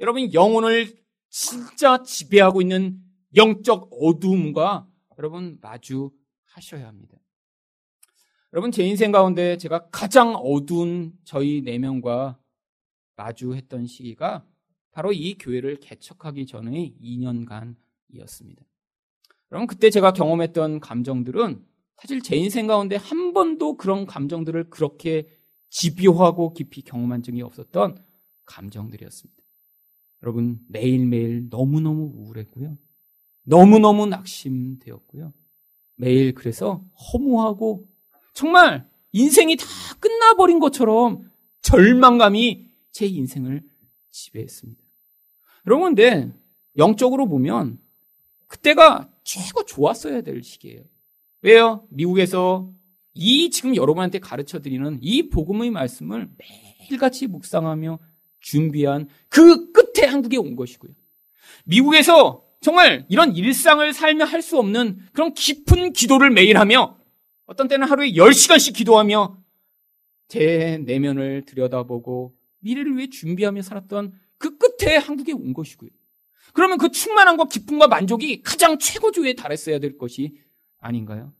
S1: 여러분 영혼을 진짜 지배하고 있는 영적 어두움과 여러분 마주하셔야 합니다. 여러분 제 인생 가운데 제가 가장 어두운 저희 네 명과 마주했던 시기가 바로 이 교회를 개척하기 전의 2년간이었습니다. 여러분 그때 제가 경험했던 감정들은 사실 제 인생 가운데 한 번도 그런 감정들을 그렇게 집요하고 깊이 경험한 적이 없었던 감정들이었습니다. 여러분 매일매일 너무너무 우울했고요. 너무너무 낙심되었고요. 매일 그래서 허무하고 정말 인생이 다 끝나버린 것처럼 절망감이 제 인생을 지배했습니다. 여러분, 근데 영적으로 보면 그때가 최고 좋았어야 될 시기예요. 왜요? 미국에서 이 지금 여러분한테 가르쳐 드리는 이 복음의 말씀을 매일같이 묵상하며 준비한 그 끝 에 한국에 온 것이고요. 미국에서 정말 이런 일상을 살며 할 수 없는 그런 깊은 기도를 매일 하며 어떤 때는 하루에 10시간씩 기도하며 제 내면을 들여다보고 미래를 위해 준비하며 살았던 그 끝에 한국에 온 것이고요. 그러면 그 충만함과 기쁨과 만족이 가장 최고조에 달했어야 될 것이 아닌가요?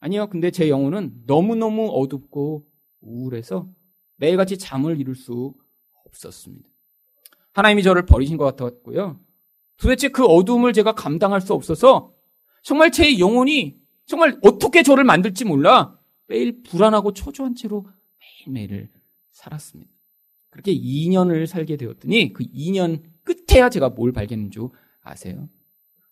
S1: 아니요. 근데 제 영혼은 너무너무 어둡고 우울해서 매일같이 잠을 이룰 수 없었습니다. 하나님이 저를 버리신 것 같았고요. 도대체 그 어두움을 제가 감당할 수 없어서 정말 제 영혼이 정말 어떻게 저를 만들지 몰라 매일 불안하고 초조한 채로 매일매일을 살았습니다. 그렇게 2년을 살게 되었더니 그 2년 끝에야 제가 뭘 발견한 줄 아세요?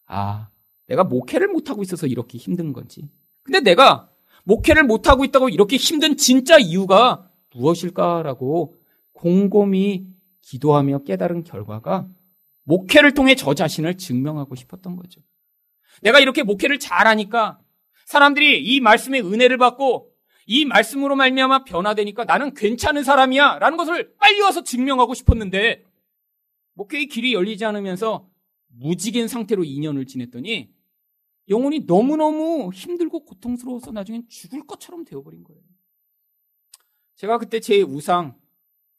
S1: 아, 내가 목회를 못하고 있어서 이렇게 힘든 건지. 근데 내가 목회를 못하고 있다고 이렇게 힘든 진짜 이유가 무엇일까라고 곰곰이 기도하며 깨달은 결과가 목회를 통해 저 자신을 증명하고 싶었던 거죠. 내가 이렇게 목회를 잘하니까 사람들이 이 말씀의 은혜를 받고 이 말씀으로 말미암아 변화되니까 나는 괜찮은 사람이야 라는 것을 빨리 와서 증명하고 싶었는데 목회의 길이 열리지 않으면서 무직인 상태로 2년을 지냈더니 영혼이 너무너무 힘들고 고통스러워서 나중엔 죽을 것처럼 되어버린 거예요. 제가 그때 제 우상,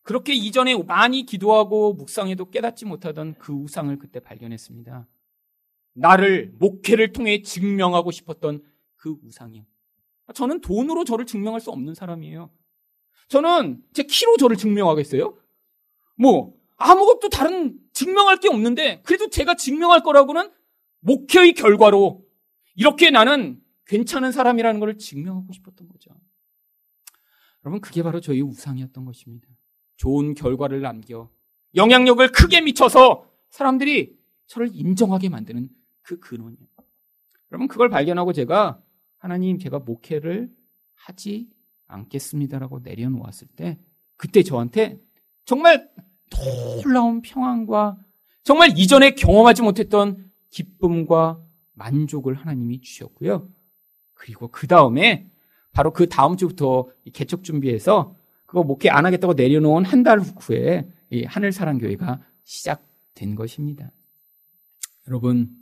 S1: 그렇게 이전에 많이 기도하고 묵상해도 깨닫지 못하던 그 우상을 그때 발견했습니다. 나를 목회를 통해 증명하고 싶었던 그 우상이요. 저는 돈으로 저를 증명할 수 없는 사람이에요. 저는 제 키로 저를 증명하겠어요? 뭐, 아무것도 다른 증명할 게 없는데, 그래도 제가 증명할 거라고는 목회의 결과로 이렇게 나는 괜찮은 사람이라는 걸 증명하고 싶었던 거죠. 여러분, 그게 바로 저희 우상이었던 것입니다. 좋은 결과를 남겨 영향력을 크게 미쳐서 사람들이 저를 인정하게 만드는 그 근원이에요. 여러분, 그걸 발견하고 제가 하나님 제가 목회를 하지 않겠습니다라고 내려놓았을 때 그때 저한테 정말 놀라운 평안과 정말 이전에 경험하지 못했던 기쁨과 만족을 하나님이 주셨고요. 그리고 그 다음에 바로 그 다음 주부터 개척 준비해서 그거 목회 안 하겠다고 내려놓은 한 달 후에 이 하늘사랑교회가 시작된 것입니다. 여러분,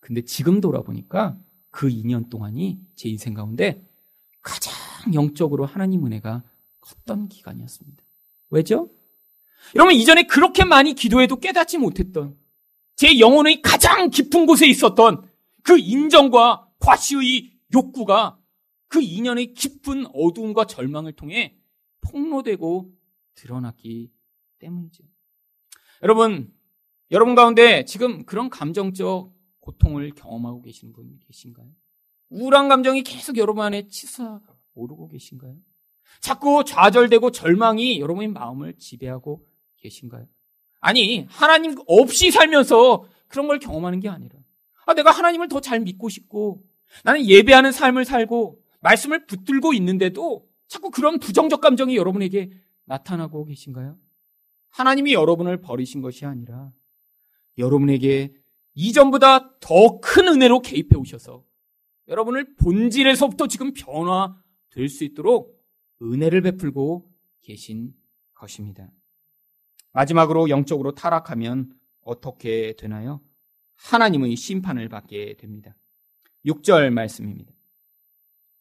S1: 근데 지금 돌아보니까 그 2년 동안이 제 인생 가운데 가장 영적으로 하나님 은혜가 컸던 기간이었습니다. 왜죠? 여러분, 이전에 그렇게 많이 기도해도 깨닫지 못했던 제 영혼의 가장 깊은 곳에 있었던 그 인정과 과시의 욕구가 그 2년의 깊은 어두움과 절망을 통해 폭로되고 드러났기 때문이죠. 여러분, 여러분 가운데 지금 그런 감정적 고통을 경험하고 계시는 분 계신가요? 우울한 감정이 계속 여러분 안에 치솟아 오르고 계신가요? 자꾸 좌절되고 절망이 여러분의 마음을 지배하고 계신가요? 아니, 하나님 없이 살면서 그런 걸 경험하는 게 아니라, 아, 내가 하나님을 더 잘 믿고 싶고, 나는 예배하는 삶을 살고, 말씀을 붙들고 있는데도 자꾸 그런 부정적 감정이 여러분에게 나타나고 계신가요? 하나님이 여러분을 버리신 것이 아니라, 여러분에게 이전보다 더 큰 은혜로 개입해 오셔서 여러분을 본질에서부터 지금 변화될 수 있도록 은혜를 베풀고 계신 것입니다. 마지막으로 영적으로 타락하면 어떻게 되나요? 하나님의 심판을 받게 됩니다. 6절 말씀입니다.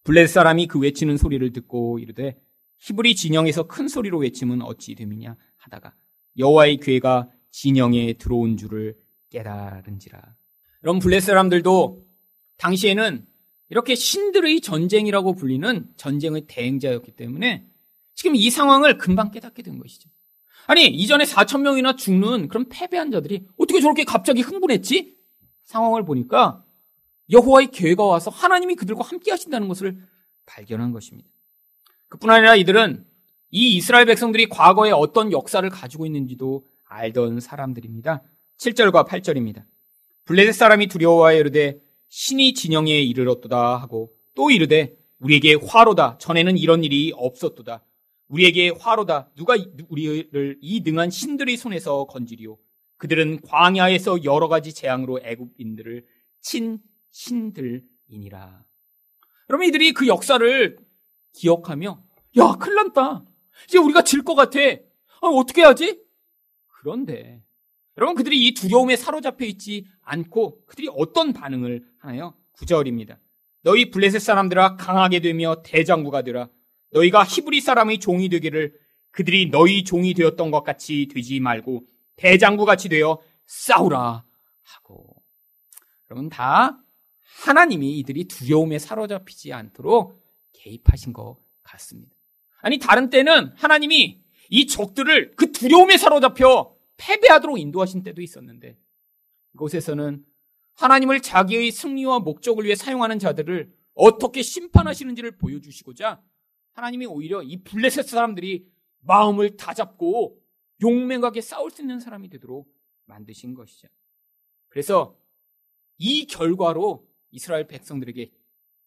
S1: 블레셋 사람이 그 외치는 소리를 듣고 이르되 히브리 진영에서 큰 소리로 외침은 어찌 됨이냐 하다가 여호와의 괴가 진영에 들어온 줄을 깨달은지라. 여러분 블레 사람들도 당시에는 이렇게 신들의 전쟁이라고 불리는 전쟁의 대행자였기 때문에 지금 이 상황을 금방 깨닫게 된 것이죠. 아니 이전에 4천 명이나 죽는 그런 패배한 자들이 어떻게 저렇게 갑자기 흥분했지? 상황을 보니까 여호와의 계획가 와서 하나님이 그들과 함께 하신다는 것을 발견한 것입니다. 그뿐 아니라 이들은 이 이스라엘 백성들이 과거에 어떤 역사를 가지고 있는지도 알던 사람들입니다. 7절과 8절입니다. 블레셋 사람이 두려워하여 이르되 신이 진영에 이르렀도다 하고 또 이르되 우리에게 화로다 전에는 이런 일이 없었도다 우리에게 화로다 누가 우리를 이 능한 신들의 손에서 건지리오 그들은 광야에서 여러 가지 재앙으로 애굽인들을 친 신들이니라. 그러면 이들이 그 역사를 기억하며 야 큰일 났다. 이제 우리가 질 것 같아. 아, 어떻게 하지? 그런데 여러분 그들이 이 두려움에 사로잡혀 있지 않고 그들이 어떤 반응을 하나요? 구절입니다. 너희 블레셋 사람들아 강하게 되며 대장부가 되라. 너희가 히브리 사람의 종이 되기를 그들이 너희 종이 되었던 것 같이 되지 말고 대장부 같이 되어 싸우라 하고. 여러분 다 하나님이 이들이 두려움에 사로잡히지 않도록 개입하신 것 같습니다. 아니 다른 때는 하나님이 이 적들을 그 두려움에 사로잡혀 패배하도록 인도하신 때도 있었는데 이곳에서는 하나님을 자기의 승리와 목적을 위해 사용하는 자들을 어떻게 심판하시는지를 보여주시고자 하나님이 오히려 이 블레셋 사람들이 마음을 다잡고 용맹하게 싸울 수 있는 사람이 되도록 만드신 것이죠. 그래서 이 결과로 이스라엘 백성들에게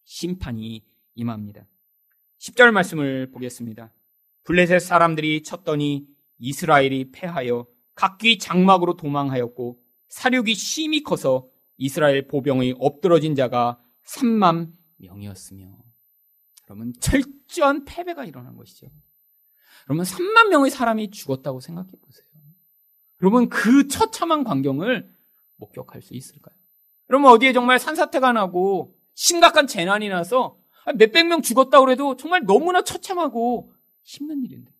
S1: 심판이 임합니다. 10절 말씀을 보겠습니다. 블레셋 사람들이 쳤더니 이스라엘이 패하여 각기 장막으로 도망하였고 사륙이 심히 커서 이스라엘 보병의 엎드러진 자가 3만 명이었으며 그러면 철저한 패배가 일어난 것이죠. 그러면 3만 명의 사람이 죽었다고 생각해 보세요. 여러분 그 처참한 광경을 목격할 수 있을까요? 그러면 어디에 정말 산사태가 나고 심각한 재난이 나서 몇백 명 죽었다고 해도 정말 너무나 처참하고 힘든 일인데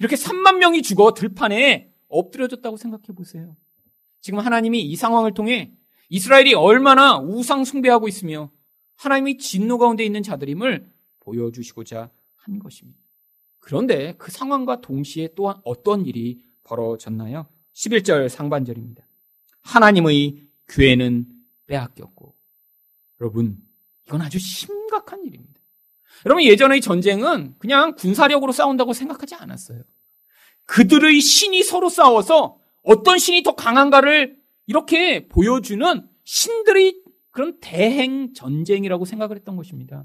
S1: 이렇게 3만 명이 죽어 들판에 엎드려졌다고 생각해 보세요. 지금 하나님이 이 상황을 통해 이스라엘이 얼마나 우상 숭배하고 있으며 하나님이 진노 가운데 있는 자들임을 보여주시고자 한 것입니다. 그런데 그 상황과 동시에 또한 어떤 일이 벌어졌나요? 11절 상반절입니다. 하나님의 교회는 빼앗겼고 여러분 이건 아주 심각한 일입니다. 여러분 예전의 전쟁은 그냥 군사력으로 싸운다고 생각하지 않았어요. 그들의 신이 서로 싸워서 어떤 신이 더 강한가를 이렇게 보여주는 신들의 그런 대행 전쟁이라고 생각을 했던 것입니다.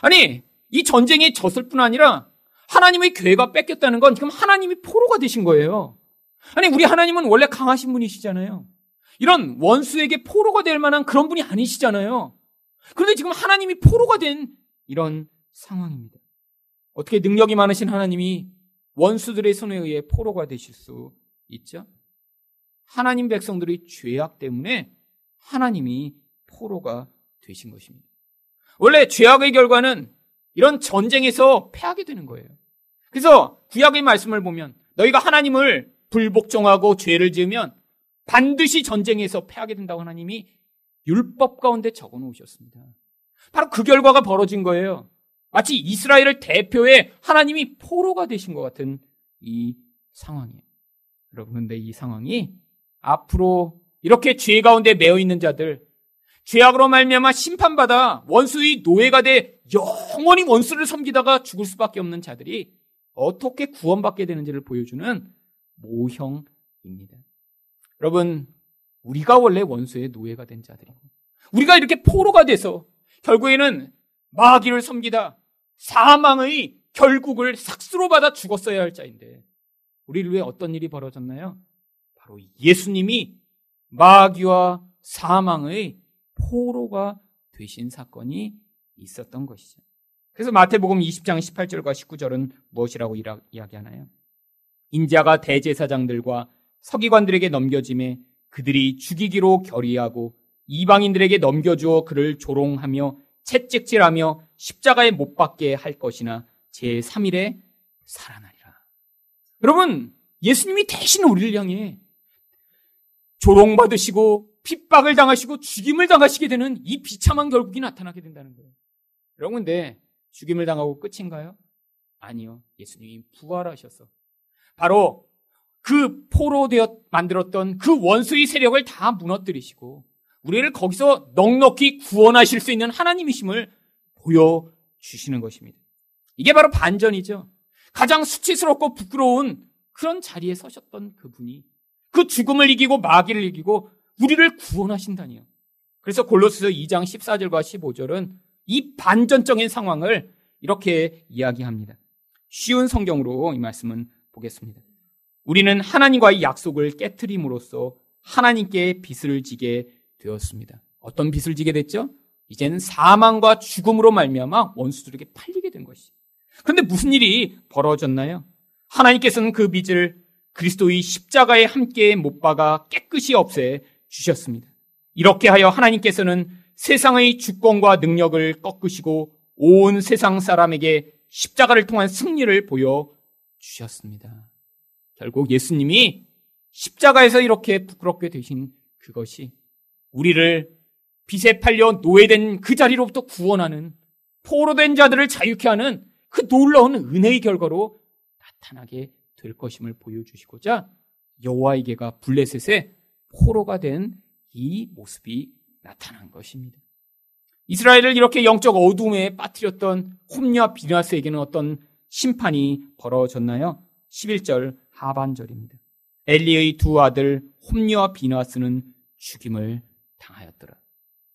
S1: 아니, 이 전쟁에 졌을 뿐 아니라 하나님의 교회가 뺏겼다는 건 지금 하나님이 포로가 되신 거예요. 아니, 우리 하나님은 원래 강하신 분이시잖아요. 이런 원수에게 포로가 될 만한 그런 분이 아니시잖아요. 그런데 지금 하나님이 포로가 된 이런 상황입니다. 어떻게 능력이 많으신 하나님이 원수들의 손에 의해 포로가 되실 수 있죠? 하나님 백성들의 죄악 때문에 하나님이 포로가 되신 것입니다. 원래 죄악의 결과는 이런 전쟁에서 패하게 되는 거예요. 그래서 구약의 말씀을 보면 너희가 하나님을 불복종하고 죄를 지으면 반드시 전쟁에서 패하게 된다고 하나님이 율법 가운데 적어 놓으셨습니다. 바로 그 결과가 벌어진 거예요. 마치 이스라엘을 대표해 하나님이 포로가 되신 것 같은 이 상황이에요. 여러분, 근데 이 상황이 앞으로 이렇게 죄 가운데 매여 있는 자들, 죄악으로 말미암아 심판받아 원수의 노예가 돼 영원히 원수를 섬기다가 죽을 수밖에 없는 자들이 어떻게 구원받게 되는지를 보여주는 모형입니다. 여러분, 우리가 원래 원수의 노예가 된 자들이고, 우리가 이렇게 포로가 돼서 결국에는 마귀를 섬기다 사망의 결국을 삭스로 받아 죽었어야 할 자인데, 우리를 위해 어떤 일이 벌어졌나요? 바로 예수님이 마귀와 사망의 포로가 되신 사건이 있었던 것이죠. 그래서 마태복음 20장 18절과 19절은 무엇이라고 이야기하나요? 인자가 대제사장들과 서기관들에게 넘겨짐에 그들이 죽이기로 결의하고 이방인들에게 넘겨주어 그를 조롱하며 채찍질하며 십자가에 못 박게 할 것이나 제3일에 살아나리라. 여러분, 예수님이 대신 우리를 향해 조롱받으시고 핍박을 당하시고 죽임을 당하시게 되는 이 비참한 결국이 나타나게 된다는 거예요. 여러분, 근데 죽임을 당하고 끝인가요? 아니요. 예수님이 부활하셔서 바로 그 포로 되어 만들었던 그 원수의 세력을 다 무너뜨리시고 우리를 거기서 넉넉히 구원하실 수 있는 하나님이심을 보여 주시는 것입니다. 이게 바로 반전이죠. 가장 수치스럽고 부끄러운 그런 자리에 서셨던 그분이 그 죽음을 이기고 마귀를 이기고 우리를 구원하신다니요. 그래서 골로스서 2장 14절과 15절은 이 반전적인 상황을 이렇게 이야기합니다. 쉬운 성경으로 이 말씀은 보겠습니다. 우리는 하나님과의 약속을 깨뜨림으로써 하나님께 빚을 지게 되었습니다. 어떤 빚을 지게 됐죠? 이제는 사망과 죽음으로 말미암아 원수들에게 팔리게 된 것이. 그런데 무슨 일이 벌어졌나요? 하나님께서는 그 빚을 그리스도의 십자가에 함께 못 박아 깨끗이 없애 주셨습니다. 이렇게 하여 하나님께서는 세상의 주권과 능력을 꺾으시고 온 세상 사람에게 십자가를 통한 승리를 보여 주셨습니다. 결국 예수님이 십자가에서 이렇게 부끄럽게 되신 그것이 우리를 빚에 팔려 노예된 그 자리로부터 구원하는 포로된 자들을 자유케 하는 그 놀라운 은혜의 결과로 나타나게 될 것임을 보여주시고자 여호와에게가 블레셋의 포로가 된 이 모습이 나타난 것입니다. 이스라엘을 이렇게 영적 어둠에 빠뜨렸던 홈리와 비나스에게는 어떤 심판이 벌어졌나요? 11절 하반절입니다. 엘리의 두 아들 홈리와 비나스는 죽임을 당하였더라.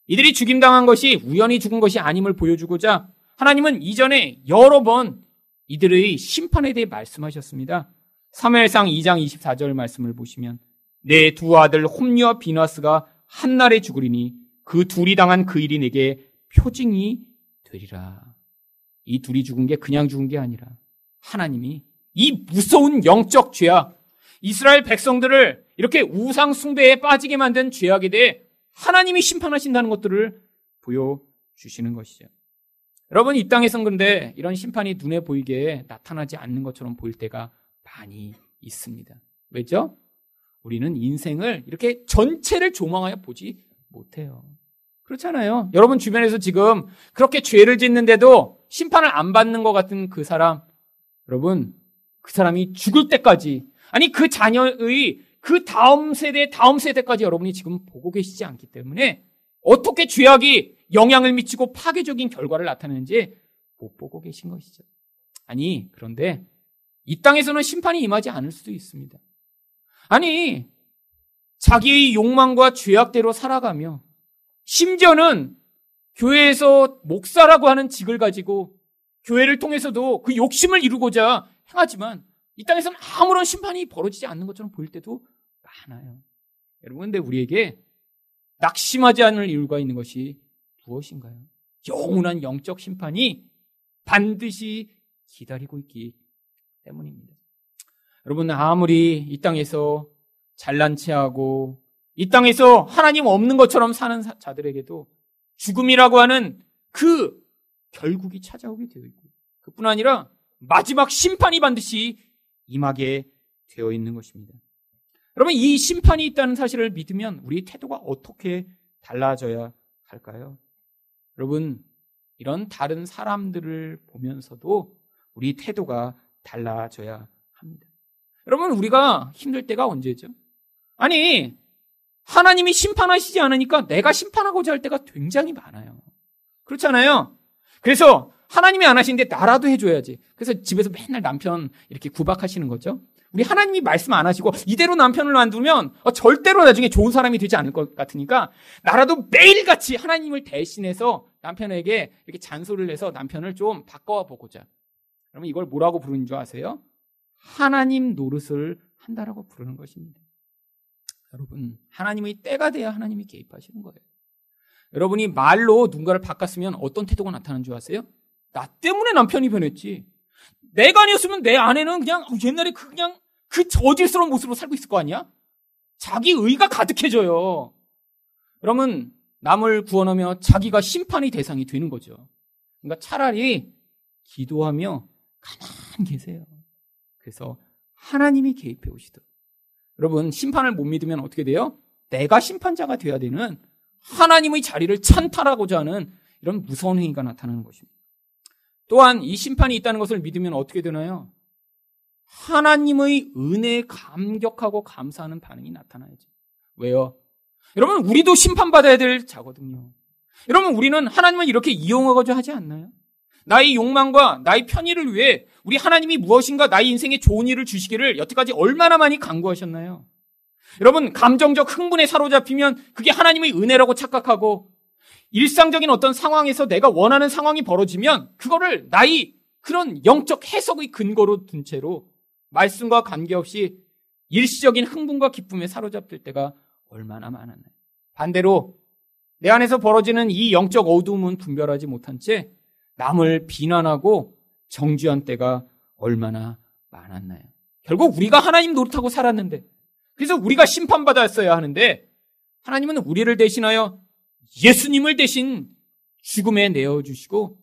S1: 이들이 죽임당한 것이 우연히 죽은 것이 아님을 보여주고자 하나님은 이전에 여러 번 이들의 심판에 대해 말씀하셨습니다. 3회상 2장 24절 말씀을 보시면 내 두 아들 홈리와 비나스가 한날에 죽으리니 그 둘이 당한 그 일이 내게 표징이 되리라. 이 둘이 죽은 게 그냥 죽은 게 아니라 하나님이 이 무서운 영적 죄악, 이스라엘 백성들을 이렇게 우상 숭배에 빠지게 만든 죄악에 대해 하나님이 심판하신다는 것들을 보여주시는 것이죠. 여러분, 이 땅에선 근데 이런 심판이 눈에 보이게 나타나지 않는 것처럼 보일 때가 많이 있습니다. 왜죠? 우리는 인생을 이렇게 전체를 조망하여 보지 못해요. 그렇잖아요. 여러분 주변에서 지금 그렇게 죄를 짓는데도 심판을 안 받는 것 같은 그 사람, 여러분, 그 사람이 죽을 때까지, 아니 그 자녀의 그 다음 세대, 다음 세대까지 여러분이 지금 보고 계시지 않기 때문에 어떻게 죄악이 영향을 미치고 파괴적인 결과를 나타내는지 못 보고 계신 것이죠. 아니, 그런데 이 땅에서는 심판이 임하지 않을 수도 있습니다. 아니, 자기의 욕망과 죄악대로 살아가며 심지어는 교회에서 목사라고 하는 직을 가지고 교회를 통해서도 그 욕심을 이루고자 행하지만 이 땅에서는 아무런 심판이 벌어지지 않는 것처럼 보일 때도 많아요. 여러분, 근데 우리에게 낙심하지 않을 이유가 있는 것이 무엇인가요? 영원한 영적 심판이 반드시 기다리고 있기 때문입니다. 여러분, 아무리 이 땅에서 잘난 체하고 이 땅에서 하나님 없는 것처럼 사는 자들에게도 죽음이라고 하는 그 결국이 찾아오게 되어 있고 그뿐 아니라 마지막 심판이 반드시 임하게 되어 있는 것입니다. 여러분 이 심판이 있다는 사실을 믿으면 우리 태도가 어떻게 달라져야 할까요? 여러분 이런 다른 사람들을 보면서도 우리 태도가 달라져야 합니다. 여러분 우리가 힘들 때가 언제죠? 아니 하나님이 심판하시지 않으니까 내가 심판하고자 할 때가 굉장히 많아요. 그렇잖아요. 그래서 하나님이 안 하시는데 나라도 해줘야지. 그래서 집에서 맨날 남편 이렇게 구박하시는 거죠. 우리 하나님이 말씀 안 하시고 이대로 남편을 놔두면 어, 절대로 나중에 좋은 사람이 되지 않을 것 같으니까 나라도 매일같이 하나님을 대신해서 남편에게 이렇게 잔소리를 해서 남편을 좀 바꿔 보고자. 그러면 이걸 뭐라고 부르는 줄 아세요? 하나님 노릇을 한다라고 부르는 것입니다. 여러분, 하나님의 때가 돼야 하나님이 개입하시는 거예요. 여러분이 말로 누군가를 바꿨으면 어떤 태도가 나타나는 줄 아세요? 나 때문에 남편이 변했지. 내가 아니었으면 내 아내는 그냥 옛날에 그냥 그 저질스러운 모습으로 살고 있을 거 아니야? 자기 의가 가득해져요. 그러면 남을 구원하며 자기가 심판의 대상이 되는 거죠. 그러니까 차라리 기도하며 가만히 계세요. 그래서 하나님이 개입해 오시도록. 여러분, 심판을 못 믿으면 어떻게 돼요? 내가 심판자가 되어야 되는 하나님의 자리를 찬탈하고자 하는 이런 무서운 행위가 나타나는 것입니다. 또한 이 심판이 있다는 것을 믿으면 어떻게 되나요? 하나님의 은혜에 감격하고 감사하는 반응이 나타나야죠. 왜요? 여러분, 우리도 심판받아야 될 자거든요. 여러분, 우리는 하나님을 이렇게 이용하고자 하지 않나요? 나의 욕망과 나의 편의를 위해 우리 하나님이 무엇인가 나의 인생에 좋은 일을 주시기를 여태까지 얼마나 많이 강구하셨나요? 여러분, 감정적 흥분에 사로잡히면 그게 하나님의 은혜라고 착각하고 일상적인 어떤 상황에서 내가 원하는 상황이 벌어지면 그거를 나의 그런 영적 해석의 근거로 둔 채로 말씀과 관계없이 일시적인 흥분과 기쁨에 사로잡힐 때가 얼마나 많았나요? 반대로 내 안에서 벌어지는 이 영적 어두움은 분별하지 못한 채 남을 비난하고 정죄한 때가 얼마나 많았나요? 결국 우리가 하나님 노릇하고 살았는데 그래서 우리가 심판받았어야 하는데 하나님은 우리를 대신하여 예수님을 대신 죽음에 내어주시고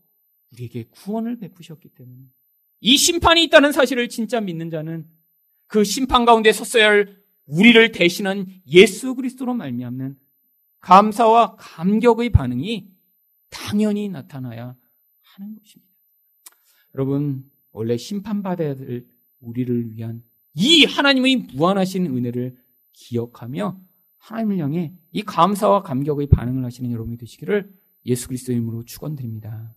S1: 우리에게 구원을 베푸셨기 때문에 이 심판이 있다는 사실을 진짜 믿는 자는 그 심판 가운데 섰어야 할 우리를 대신한 예수 그리스도로 말미암는 감사와 감격의 반응이 당연히 나타나야 하는 것입니다. 여러분, 원래 심판받아야 될 우리를 위한 이 하나님의 무한하신 은혜를 기억하며 하나님을 향해 이 감사와 감격의 반응을 하시는 여러분이 되시기를 예수 그리스도의 이름으로 축원드립니다.